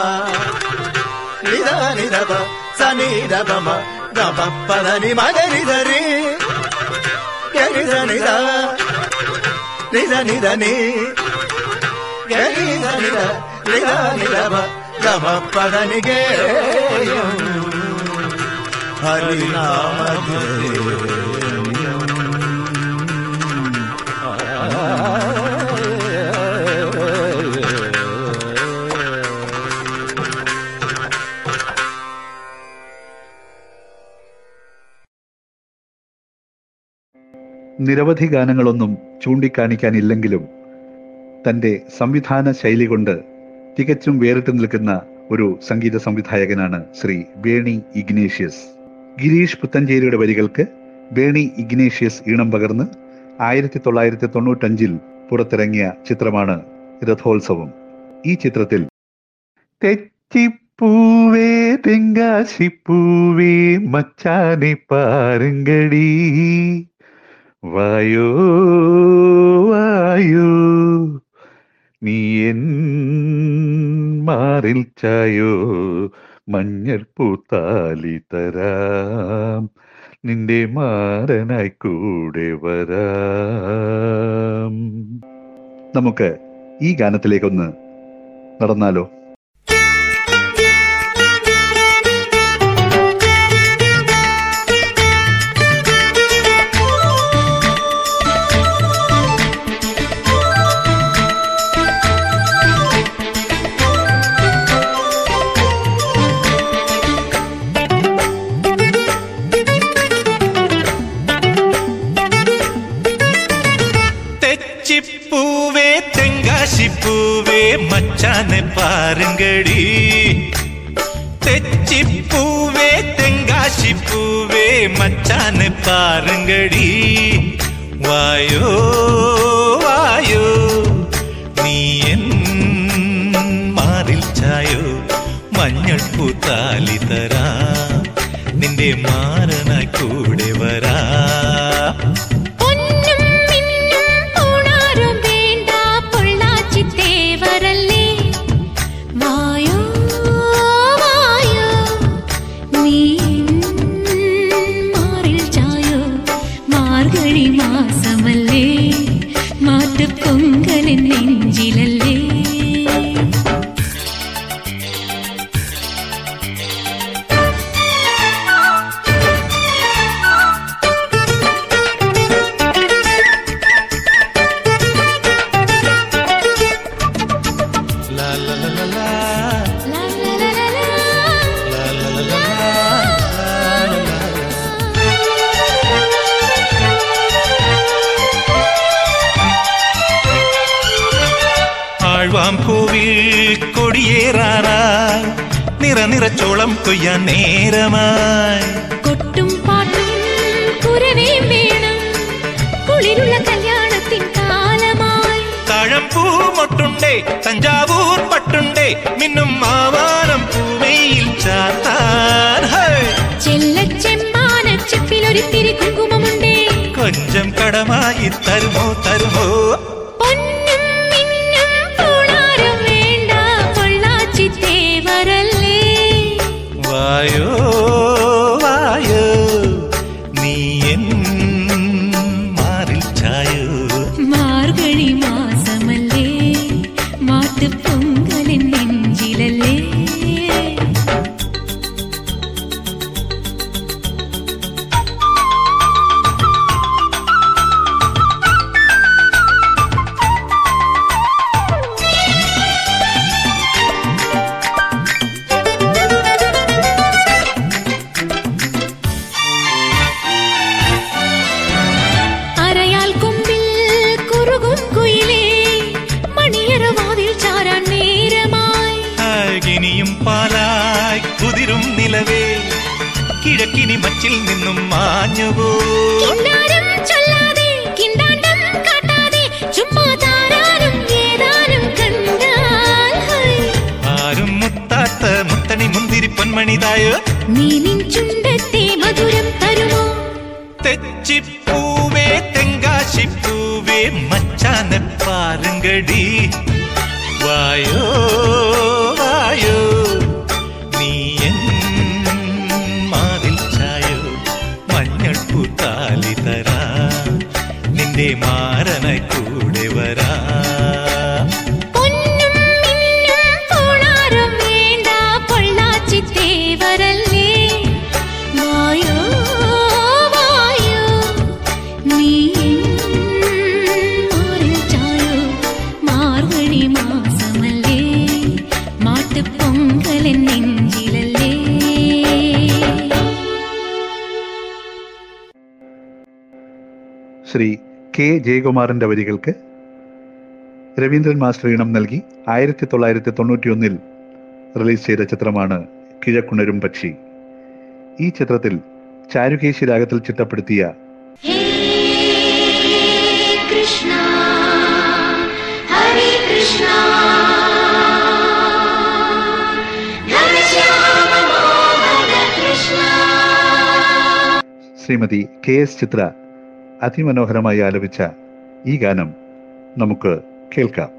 [SPEAKER 8] నిదని దబ సని దబ మ. దమ పద ని మగరి దరి గని దని దని దని
[SPEAKER 1] നിരവധി ഗാനങ്ങളൊന്നും ചൂണ്ടിക്കാണിക്കാനില്ലെങ്കിലും തന്റെ സംവിധാന ശൈലി കൊണ്ട് തികച്ചും വേറിട്ട് നിൽക്കുന്ന ഒരു സംഗീത സംവിധായകനാണ് ശ്രീ വേണി ഇഗ്നേഷ്യസ്. ഗിരീഷ് പുത്തഞ്ചേരിയുടെ വരികൾക്ക് വേണി ഇഗ്നേഷ്യസ് ഈണം പകർന്ന് ആയിരത്തി തൊള്ളായിരത്തി തൊണ്ണൂറ്റഞ്ചിൽ പുറത്തിറങ്ങിയ ചിത്രമാണ് രഥോത്സവം. ഈ ചിത്രത്തിൽ തെച്ചിപ്പൂവേ തെങ്കാശിപ്പൂവേ മച്ചാനി പാരുങ്കടി. വായോ വായോ. നീ മാറിൽ ചായോ? മഞ്ഞൾ പൂത്താലി തരാം. നിന്റെ മാരനായി കൂടെ വരാം. നമുക്ക് ഈ ഗാനത്തിലേക്കൊന്ന് നടന്നാലോ?
[SPEAKER 3] പാരുങ്കടി തെച്ചിപ്പൂവേ തെങ്കാശിപ്പൂവേ മച്ചാന് പാരുങ്കടി. വായോ വായോ നീ എൻ മാറിൽ ചായോ മഞ്ഞൾ താലി തരാ. നിന്റെ മാറനായി കൂടെ വരാ. 林林。കൊയ്യാൻ നേരമായി.
[SPEAKER 5] കൊട്ടും പാട്ടും കുരവേം വേണം. കുളിരുള്ള കല്യാണത്തിൻ കാലമായി.
[SPEAKER 3] താഴമ്പൂ മൊട്ടുണ്ടേ തഞ്ചാവൂർ പട്ടുണ്ടേ മിന്നും ആവാനം പൂമയിൽ ചാത്താൻ ഹേ!
[SPEAKER 5] തിരി കുങ്കുമമുണ്ടേ.
[SPEAKER 3] കൊഞ്ചം കടമായി തരുമോ തരുമോ?
[SPEAKER 5] രവികുമാറിന്റെ വരികൾക്ക് രവീന്ദ്രൻ മാസ്റ്റർ ഈണം നൽകി ആയിരത്തി തൊള്ളായിരത്തി തൊണ്ണൂറ്റിയൊന്നിൽ റിലീസ് ചെയ്ത ചിത്രമാണ് കിഴക്കുണരും പക്ഷി. ഈ ചിത്രത്തിൽ ചാരുകേശി രാഗത്തിൽ ചിട്ടപ്പെടുത്തിയ ശ്രീമതി കെ എസ് ചിത്ര അതിമനോഹരമായി ആലപിച്ച ഈ ഗാനം നമുക്ക് കേൾക്കാം.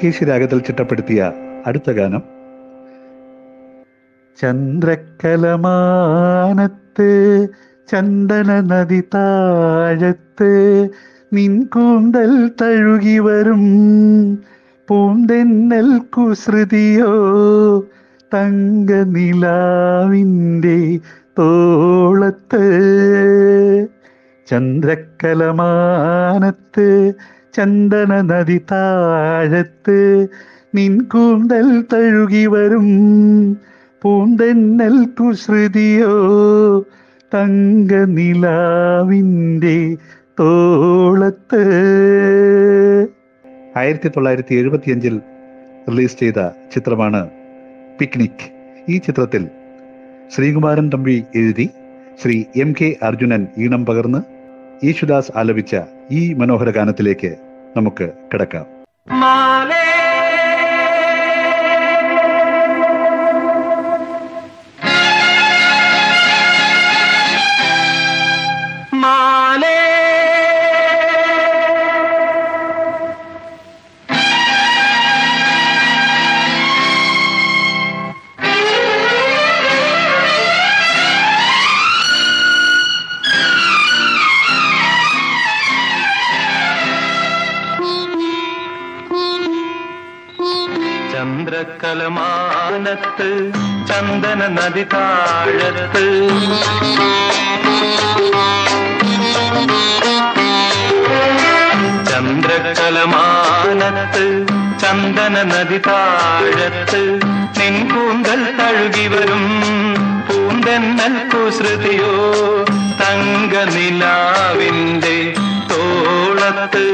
[SPEAKER 1] ചാരുകേശി രാഗത്തിൽ ചിട്ടപ്പെടുത്തിയ അടുത്ത ഗാനം. ചന്ദ്രക്കലമാനത്ത് ചന്ദന നദി താഴത്ത് നിൻ കൂന്തൽ തഴുകി വരും. പൂന്തെന്നൽ കുസൃതിയോ തങ്ക നിലാവിന്റെ തോളത്ത്. ചന്ദ്രക്കലമാനത്ത് ചന്ദന നദി താഴത്ത് നിൻ കൂന്തൽ തഴുകി വരും. പൂന്തെന്നൽ കുശ്രുതിയോ തങ്ക നിലാവിന്റെ തോളത്ത്. ആയിരത്തി തൊള്ളായിരത്തി എഴുപത്തിയഞ്ചിൽ റിലീസ് ചെയ്ത ചിത്രമാണ് പിക്നിക്. ഈ ചിത്രത്തിൽ ശ്രീകുമാരൻ തമ്പി എഴുതി ശ്രീ എം കെ അർജുനൻ ഈണം പകർന്ന് യേശുദാസ് ആലപിച്ച ഈ മനോഹര ഗാനത്തിലേക്ക് നമുക്ക് കിടക്കാം.
[SPEAKER 2] ചന്ദന നദി താഴത്ത്. ചന്ദ്രകലമാനത്ത് ചന്ദന നദി താഴത്ത്. നിൻ കൂന്തൽ തഴുകി വരും പൂന്തെന്നൽ കുസൃതിയോ തങ്ക നിലാവിന്റെ തോളത്ത്.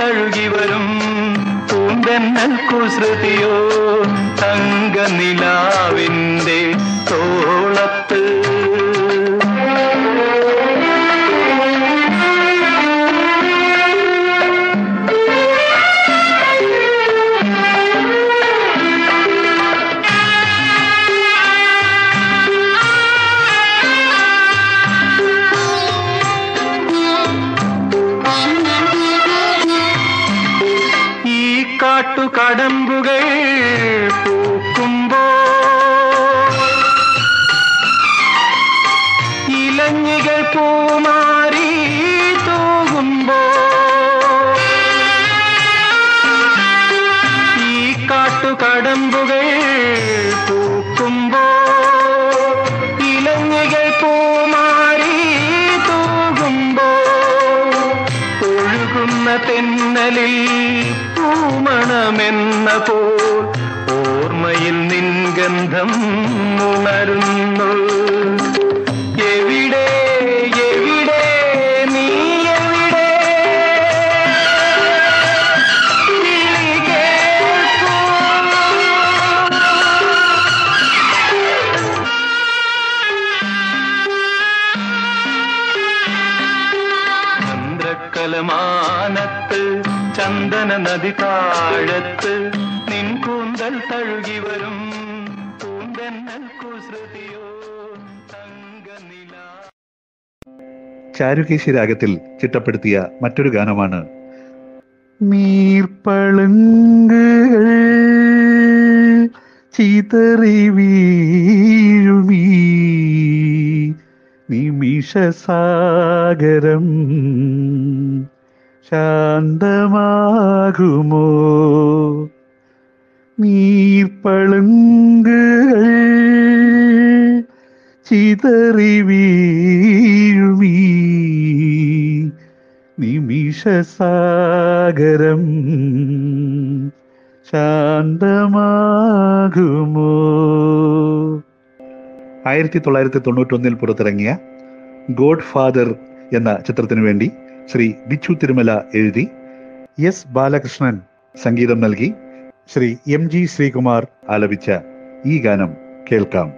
[SPEAKER 2] തഴുകി വരും
[SPEAKER 9] പൂന്തന്നൽ കുസൃതിയോ തങ്ക നിലാവിന്റെ തോളത്ത് கடம்பு சொர்க்கம்
[SPEAKER 1] ചാരുകേശി രാഗത്തിൽ ചിട്ടപ്പെടുത്തിയ മറ്റൊരു ഗാനമാണ് നീർപ്പളുങ്കുകൾ ചിതറി വീഴുമീ. നിമിഷസാഗരം ശാന്തമാകുമോ? നീർപ്പളുങ്കുകൾ ചിതറി വീഴുമീ. നിമിഷസാഗരം ശാന്തമാകുമോ? ആയിരത്തി തൊള്ളായിരത്തി തൊണ്ണൂറ്റൊന്നിൽ പുറത്തിറങ്ങിയ ഗോഡ് ഫാദർ എന്ന ചിത്രത്തിനു വേണ്ടി ശ്രീ ബിച്ചു തിരുമല എഴുതി എസ് ബാലകൃഷ്ണൻ സംഗീതം നൽകി ശ്രീ എം ജി ശ്രീകുമാർ ആലപിച്ച ഈ ഗാനം കേൾക്കാം.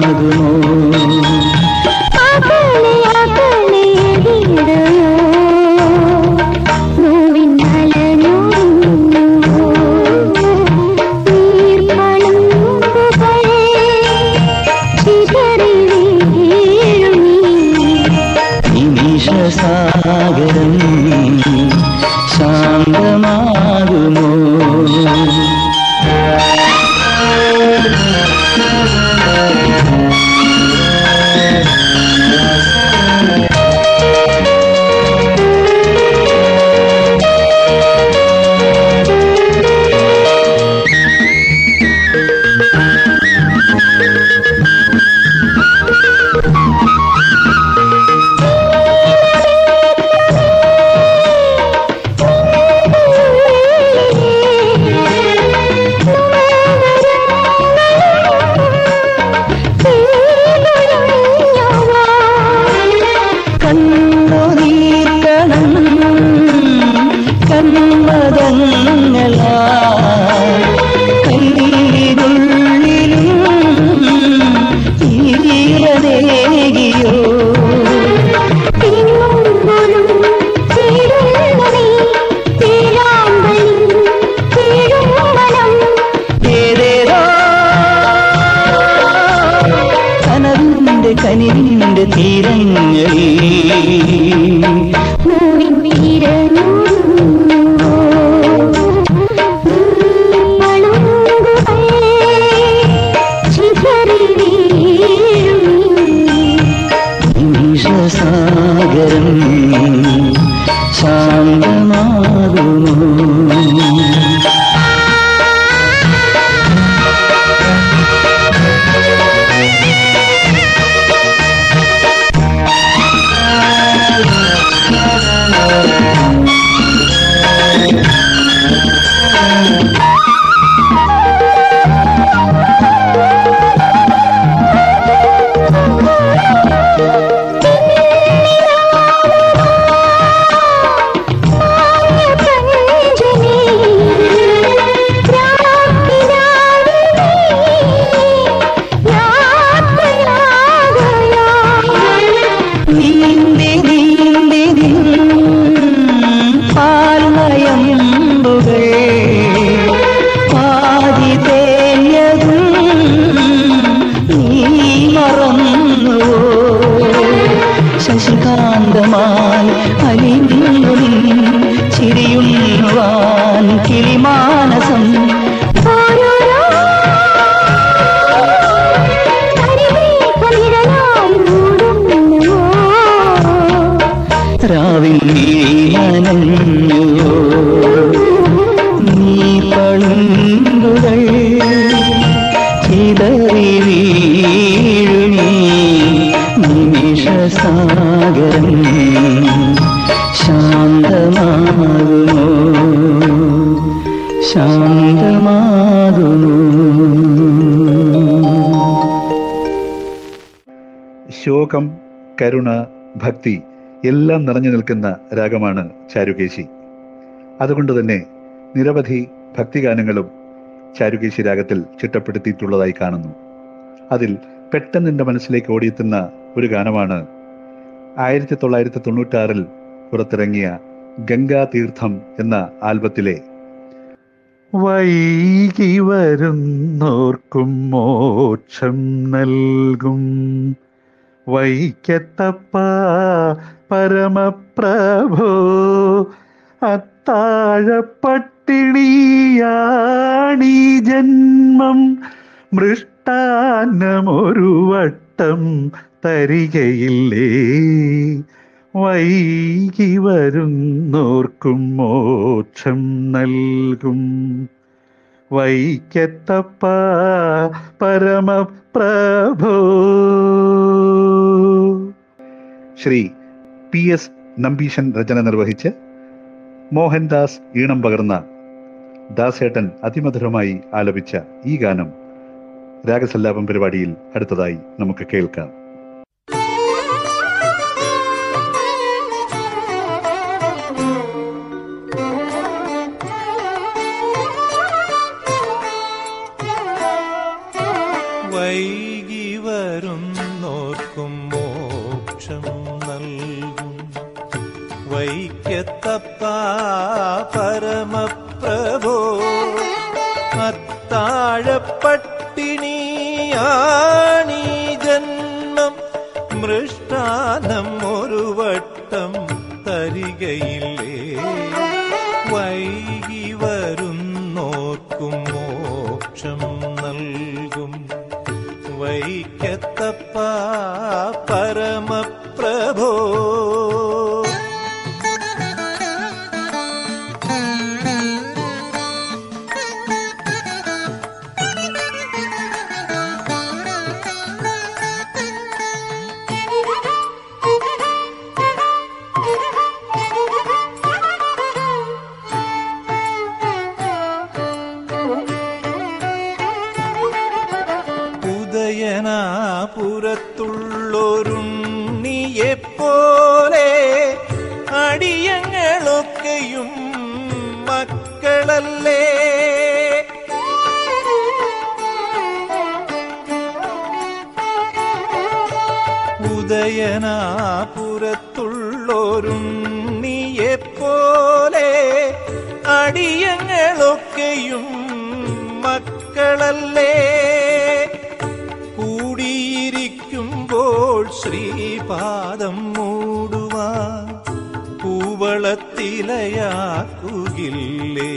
[SPEAKER 1] എല്ലാം നിറഞ്ഞു നിൽക്കുന്ന രാഗമാണ് ചാരുകേശി. അതുകൊണ്ട് തന്നെ നിരവധി ഭക്തിഗാനങ്ങളും ചാരുകേശി രാഗത്തിൽ ചിട്ടപ്പെടുത്തിയിട്ടുള്ളതായി കാണുന്നു. അതിൽ പെട്ടെന്ന് എന്റെ മനസ്സിലേക്ക് ഓടിയെത്തുന്ന ഒരു ഗാനമാണ് ആയിരത്തി തൊള്ളായിരത്തി തൊണ്ണൂറ്റാറിൽ പുറത്തിറങ്ങിയ ഗംഗാ തീർത്ഥം എന്ന ആൽബത്തിലെ വൈകി വരുന്നോർക്കും മോക്ഷം നൽകും. വൈക്കത്തപ്പ പരമപ്രഭോ അത്താഴപ്പട്ടിണിയാണീ ജന്മം. മൃഷ്ടാന്നമൊരു വട്ടം തരികയില്ലേ? വൈകി വരുന്നോർക്കും മോക്ഷം നൽകും. വൈക്കത്തപ്പ പരമപ്രഭോ. ശ്രീ പി എസ് നമ്പീശൻ രചന നിർവഹിച്ച് മോഹൻദാസ് ഈണം പകർന്ന ദാസേട്ടൻ അതിമധുരമായി ആലപിച്ച ഈ ഗാനം രാഗസല്ലാപം പരിപാടിയിൽ അടുത്തതായി നമുക്ക് കേൾക്കാം.
[SPEAKER 3] പരമപ്രഭോ. അത്താഴപ്പട്ടിണിയാണീ ജന്മം. മൃഷ്ടാനം ഒരു വട്ടം തരികയില്ലേ? വൈകി വരുന്നോർക്കും മോക്ഷം നൽകും. വൈക്കത്തപ്പ പരമപ്രഭോ. ഉദയനാപുരത്തുള്ളൊരുണ്ണിയെപ്പോലെ അടിയങ്ങളൊക്കെയും മക്കളല്ലേ? ഉദയനാപുരത്തുള്ളൊരുണ്ണിയെപ്പോലെ അടിയങ്ങളൊക്കെയും മക്കളല്ലേ? ശ്രീപാദം മൂടുവാൻ കൂവളത്തിലയാക്കുകില്ലേ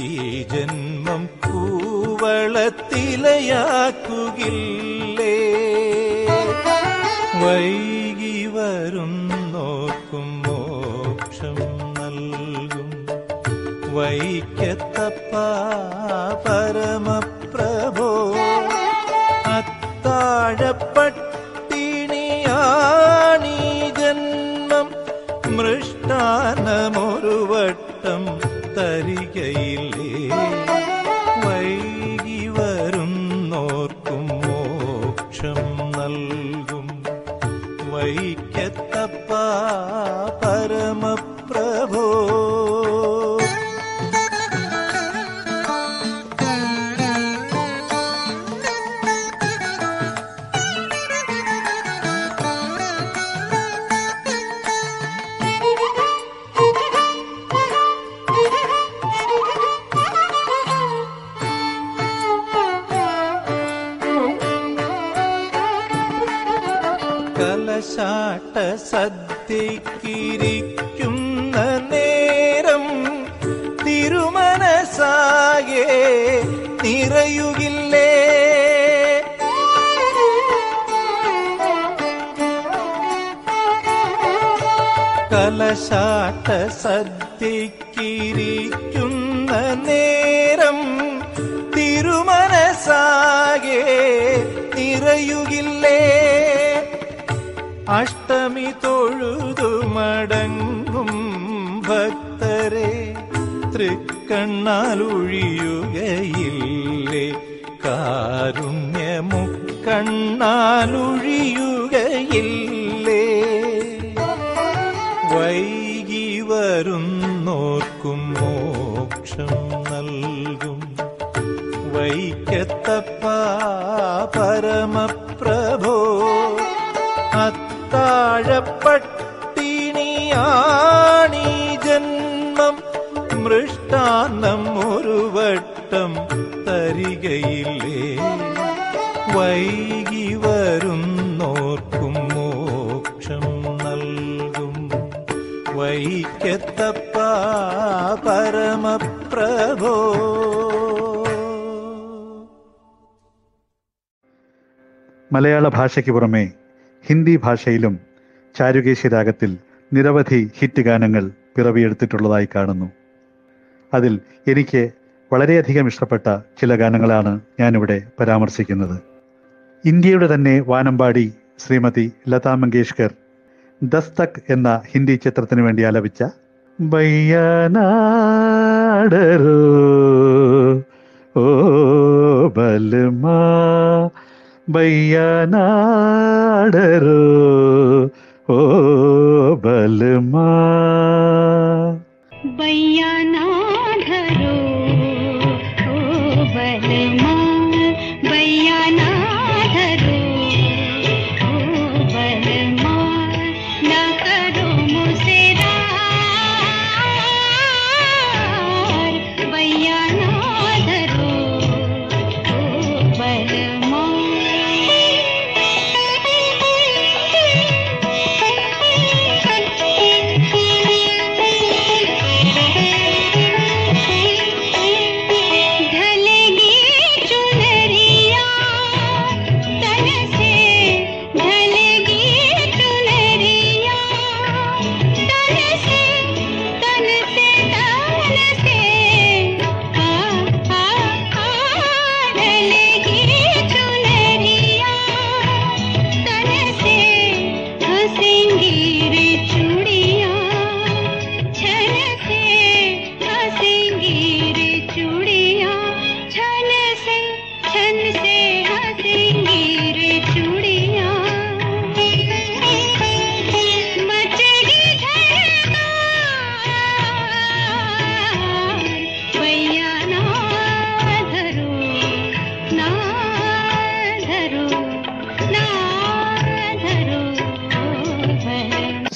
[SPEAKER 3] ഈ ജന്മം കൂവളത്തിലയാക്കുകില്ലേ വൈകി വരും നോക്കും മോക്ഷം നൽകും. വൈക്കത്തപ്പ പരമപ്രഭോ മൃഷ്ടാന്നം ഒരു വട്ടം തരികയില്ലേ? വൈകി വരുന്നോർക്കും മോക്ഷം നൽകും. വൈക്കത്തപ്പ പരമപ്രഭോ.
[SPEAKER 1] മലയാള ഭാഷയ്ക്ക് പുറമെ ഹിന്ദി ഭാഷയിലും ചാരുകേശി രാഗത്തിൽ നിരവധി ഹിറ്റ് ഗാനങ്ങൾ പിറവിയെടുത്തിട്ടുള്ളതായി കാണുന്നു. അതിൽ എനിക്ക് വളരെയധികം ഇഷ്ടപ്പെട്ട ചില ഗാനങ്ങളാണ് ഞാനിവിടെ പരാമർശിക്കുന്നത്. ഇന്ത്യയുടെ തന്നെ വാനമ്പാടി ശ്രീമതി ലതാ മങ്കേഷ്കർ ദസ്തക് എന്ന ഹിന്ദി ചിത്രത്തിന് വേണ്ടി ആലപിച്ച ബയ്യാനാടരോ ഓ ബൽമാ ബയ്യാനാടരോ ഓ ബൽമാ.
[SPEAKER 7] बैया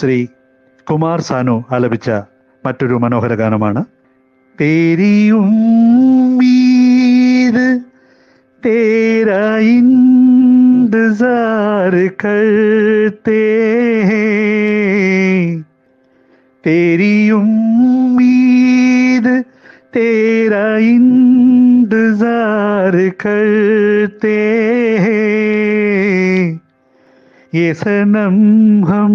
[SPEAKER 1] ശ്രീ കുമാർ സാനു ആലപിച്ച മറ്റൊരു മനോഹര ഗാനമാണ് തേരി ഉമ്മീദ് തേരാ इंतजार करते हैं तेरी उम्मीद तेरा इंतजार करते हैं ये सनम हम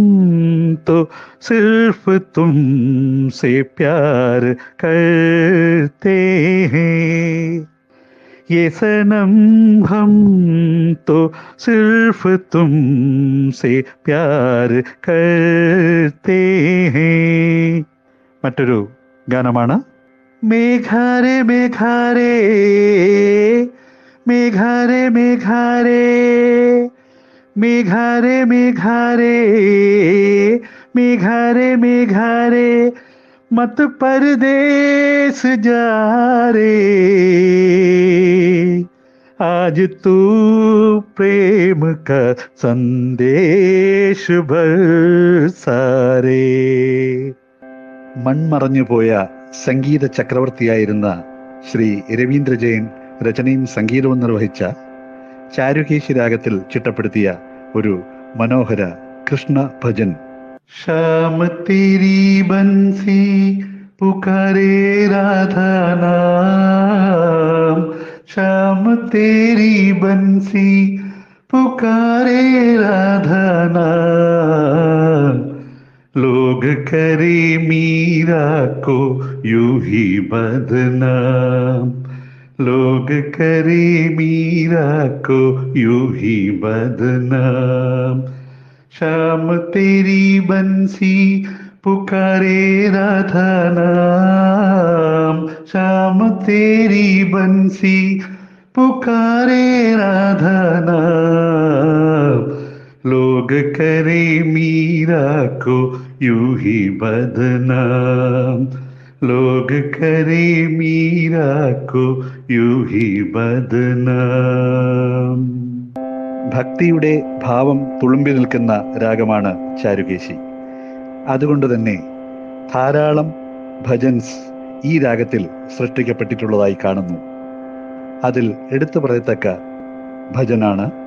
[SPEAKER 1] तो सिर्फ़ तुमसे प्यार करते हैं। ये सनम हम तो सिर्फ़ तुमसे प्यार करते हैं। मटरु, गाना माना। मेघारे मेघारे मेघारे मेघारे। മേഘാരെ മേഘാരെ മേഘാരെ മേഘാരെ मत परदेस जा रे आज तू प्रेम का संदेश സാരേ മൺമറഞ്ഞുപോയ സംഗീത ചക്രവർത്തിയായിരുന്ന ശ്രീ രവീന്ദ്ര ജയൻ രചനയും സംഗീതവും നിർവഹിച്ച ചാരുകേശി രാഗത്തിൽ ചിട്ടപ്പെടുത്തിയ ഒരു മനോഹര കൃഷ്ണ ഭജൻ ശ്യാമ तेरी बंसी पुकारे राधा नाम श्याम तेरी बंसी पुकारे राधा नाम लोग करे मीरा को यू ही बदनाम लोग करे मीरा को यू ही बदनाम। श्याम तेरी बंसी, पुकारे राधा नाम। श्याम तेरी बंसी, पुकारे राधा नाम। लोग करे मीरा को यू ही बदनाम। लोग करे मीरा को यू ही बदनाम ഭക്തിയുടെ ഭാവം തുളുമ്പി നിൽക്കുന്ന രാഗമാണ് ചാരുകേശി അതുകൊണ്ട് തന്നെ ധാരാളം ഭജൻസ് ഈ രാഗത്തിൽ സൃഷ്ടിക്കപ്പെട്ടിട്ടുള്ളതായി കാണുന്നു അതിൽ എടുത്തു പറയത്തക്ക ഭജനാണ്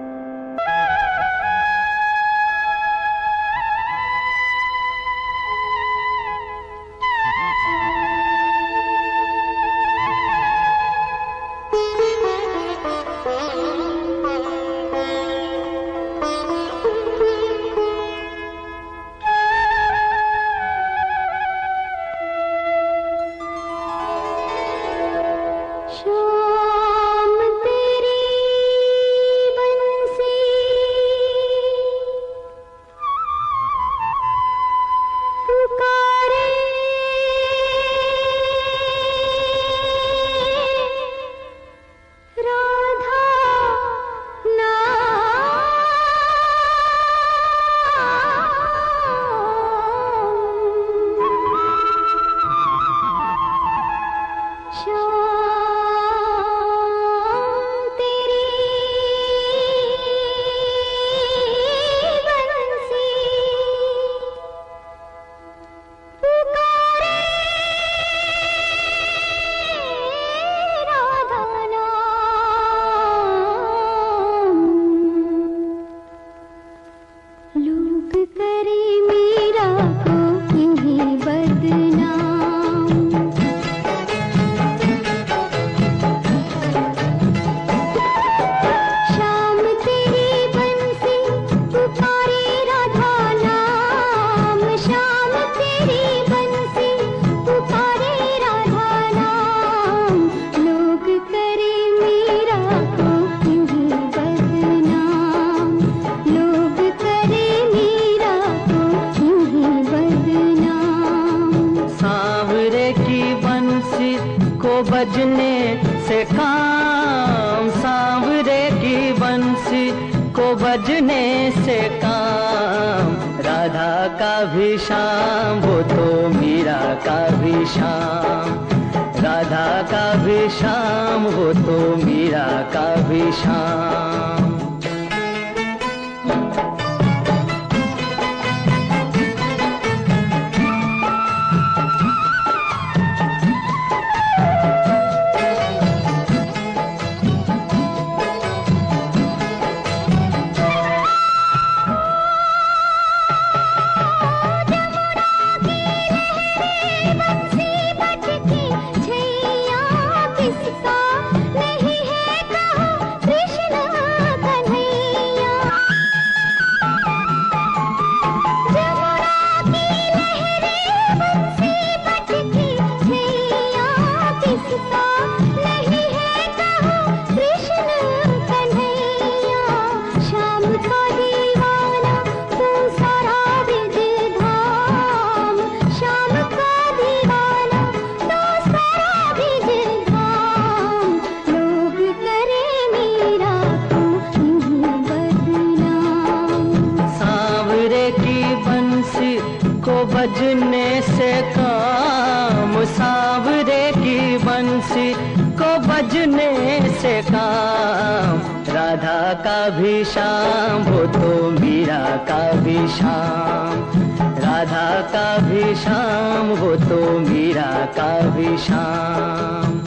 [SPEAKER 7] नाम हो
[SPEAKER 10] तो मीरा का भी शाम।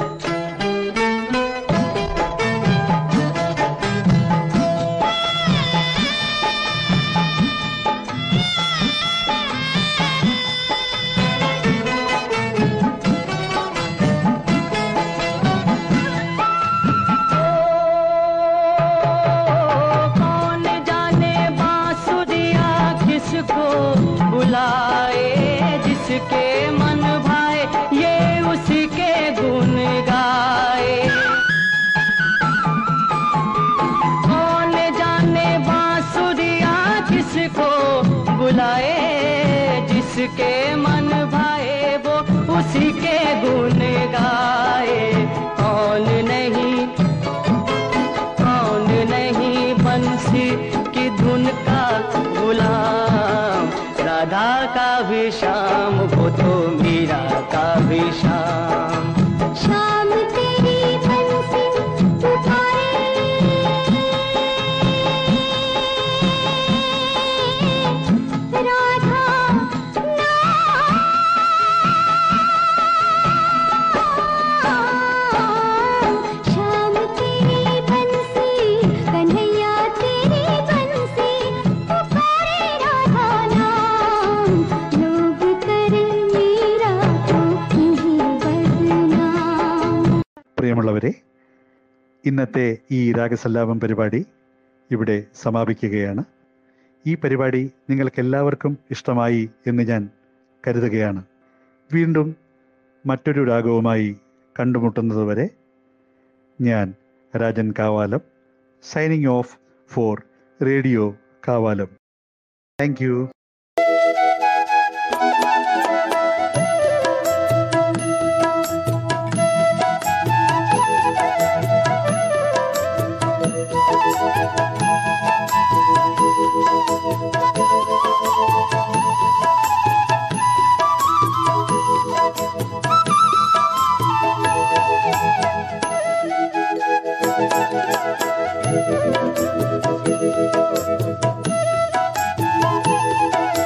[SPEAKER 1] ഇന്നത്തെ ഈ രാഗസല്ലാപം പരിപാടി ഇവിടെ സമാപിക്കുകയാണ്. ഈ പരിപാടി നിങ്ങൾക്കെല്ലാവർക്കും ഇഷ്ടമായി എന്ന് ഞാൻ കരുതുകയാണ്. വീണ്ടും മറ്റൊരു രാഗവുമായി കണ്ടുമുട്ടുന്നതുവരെ ഞാൻ Rajan Kavalam signing off for radio Kavalam. Thank Thank you.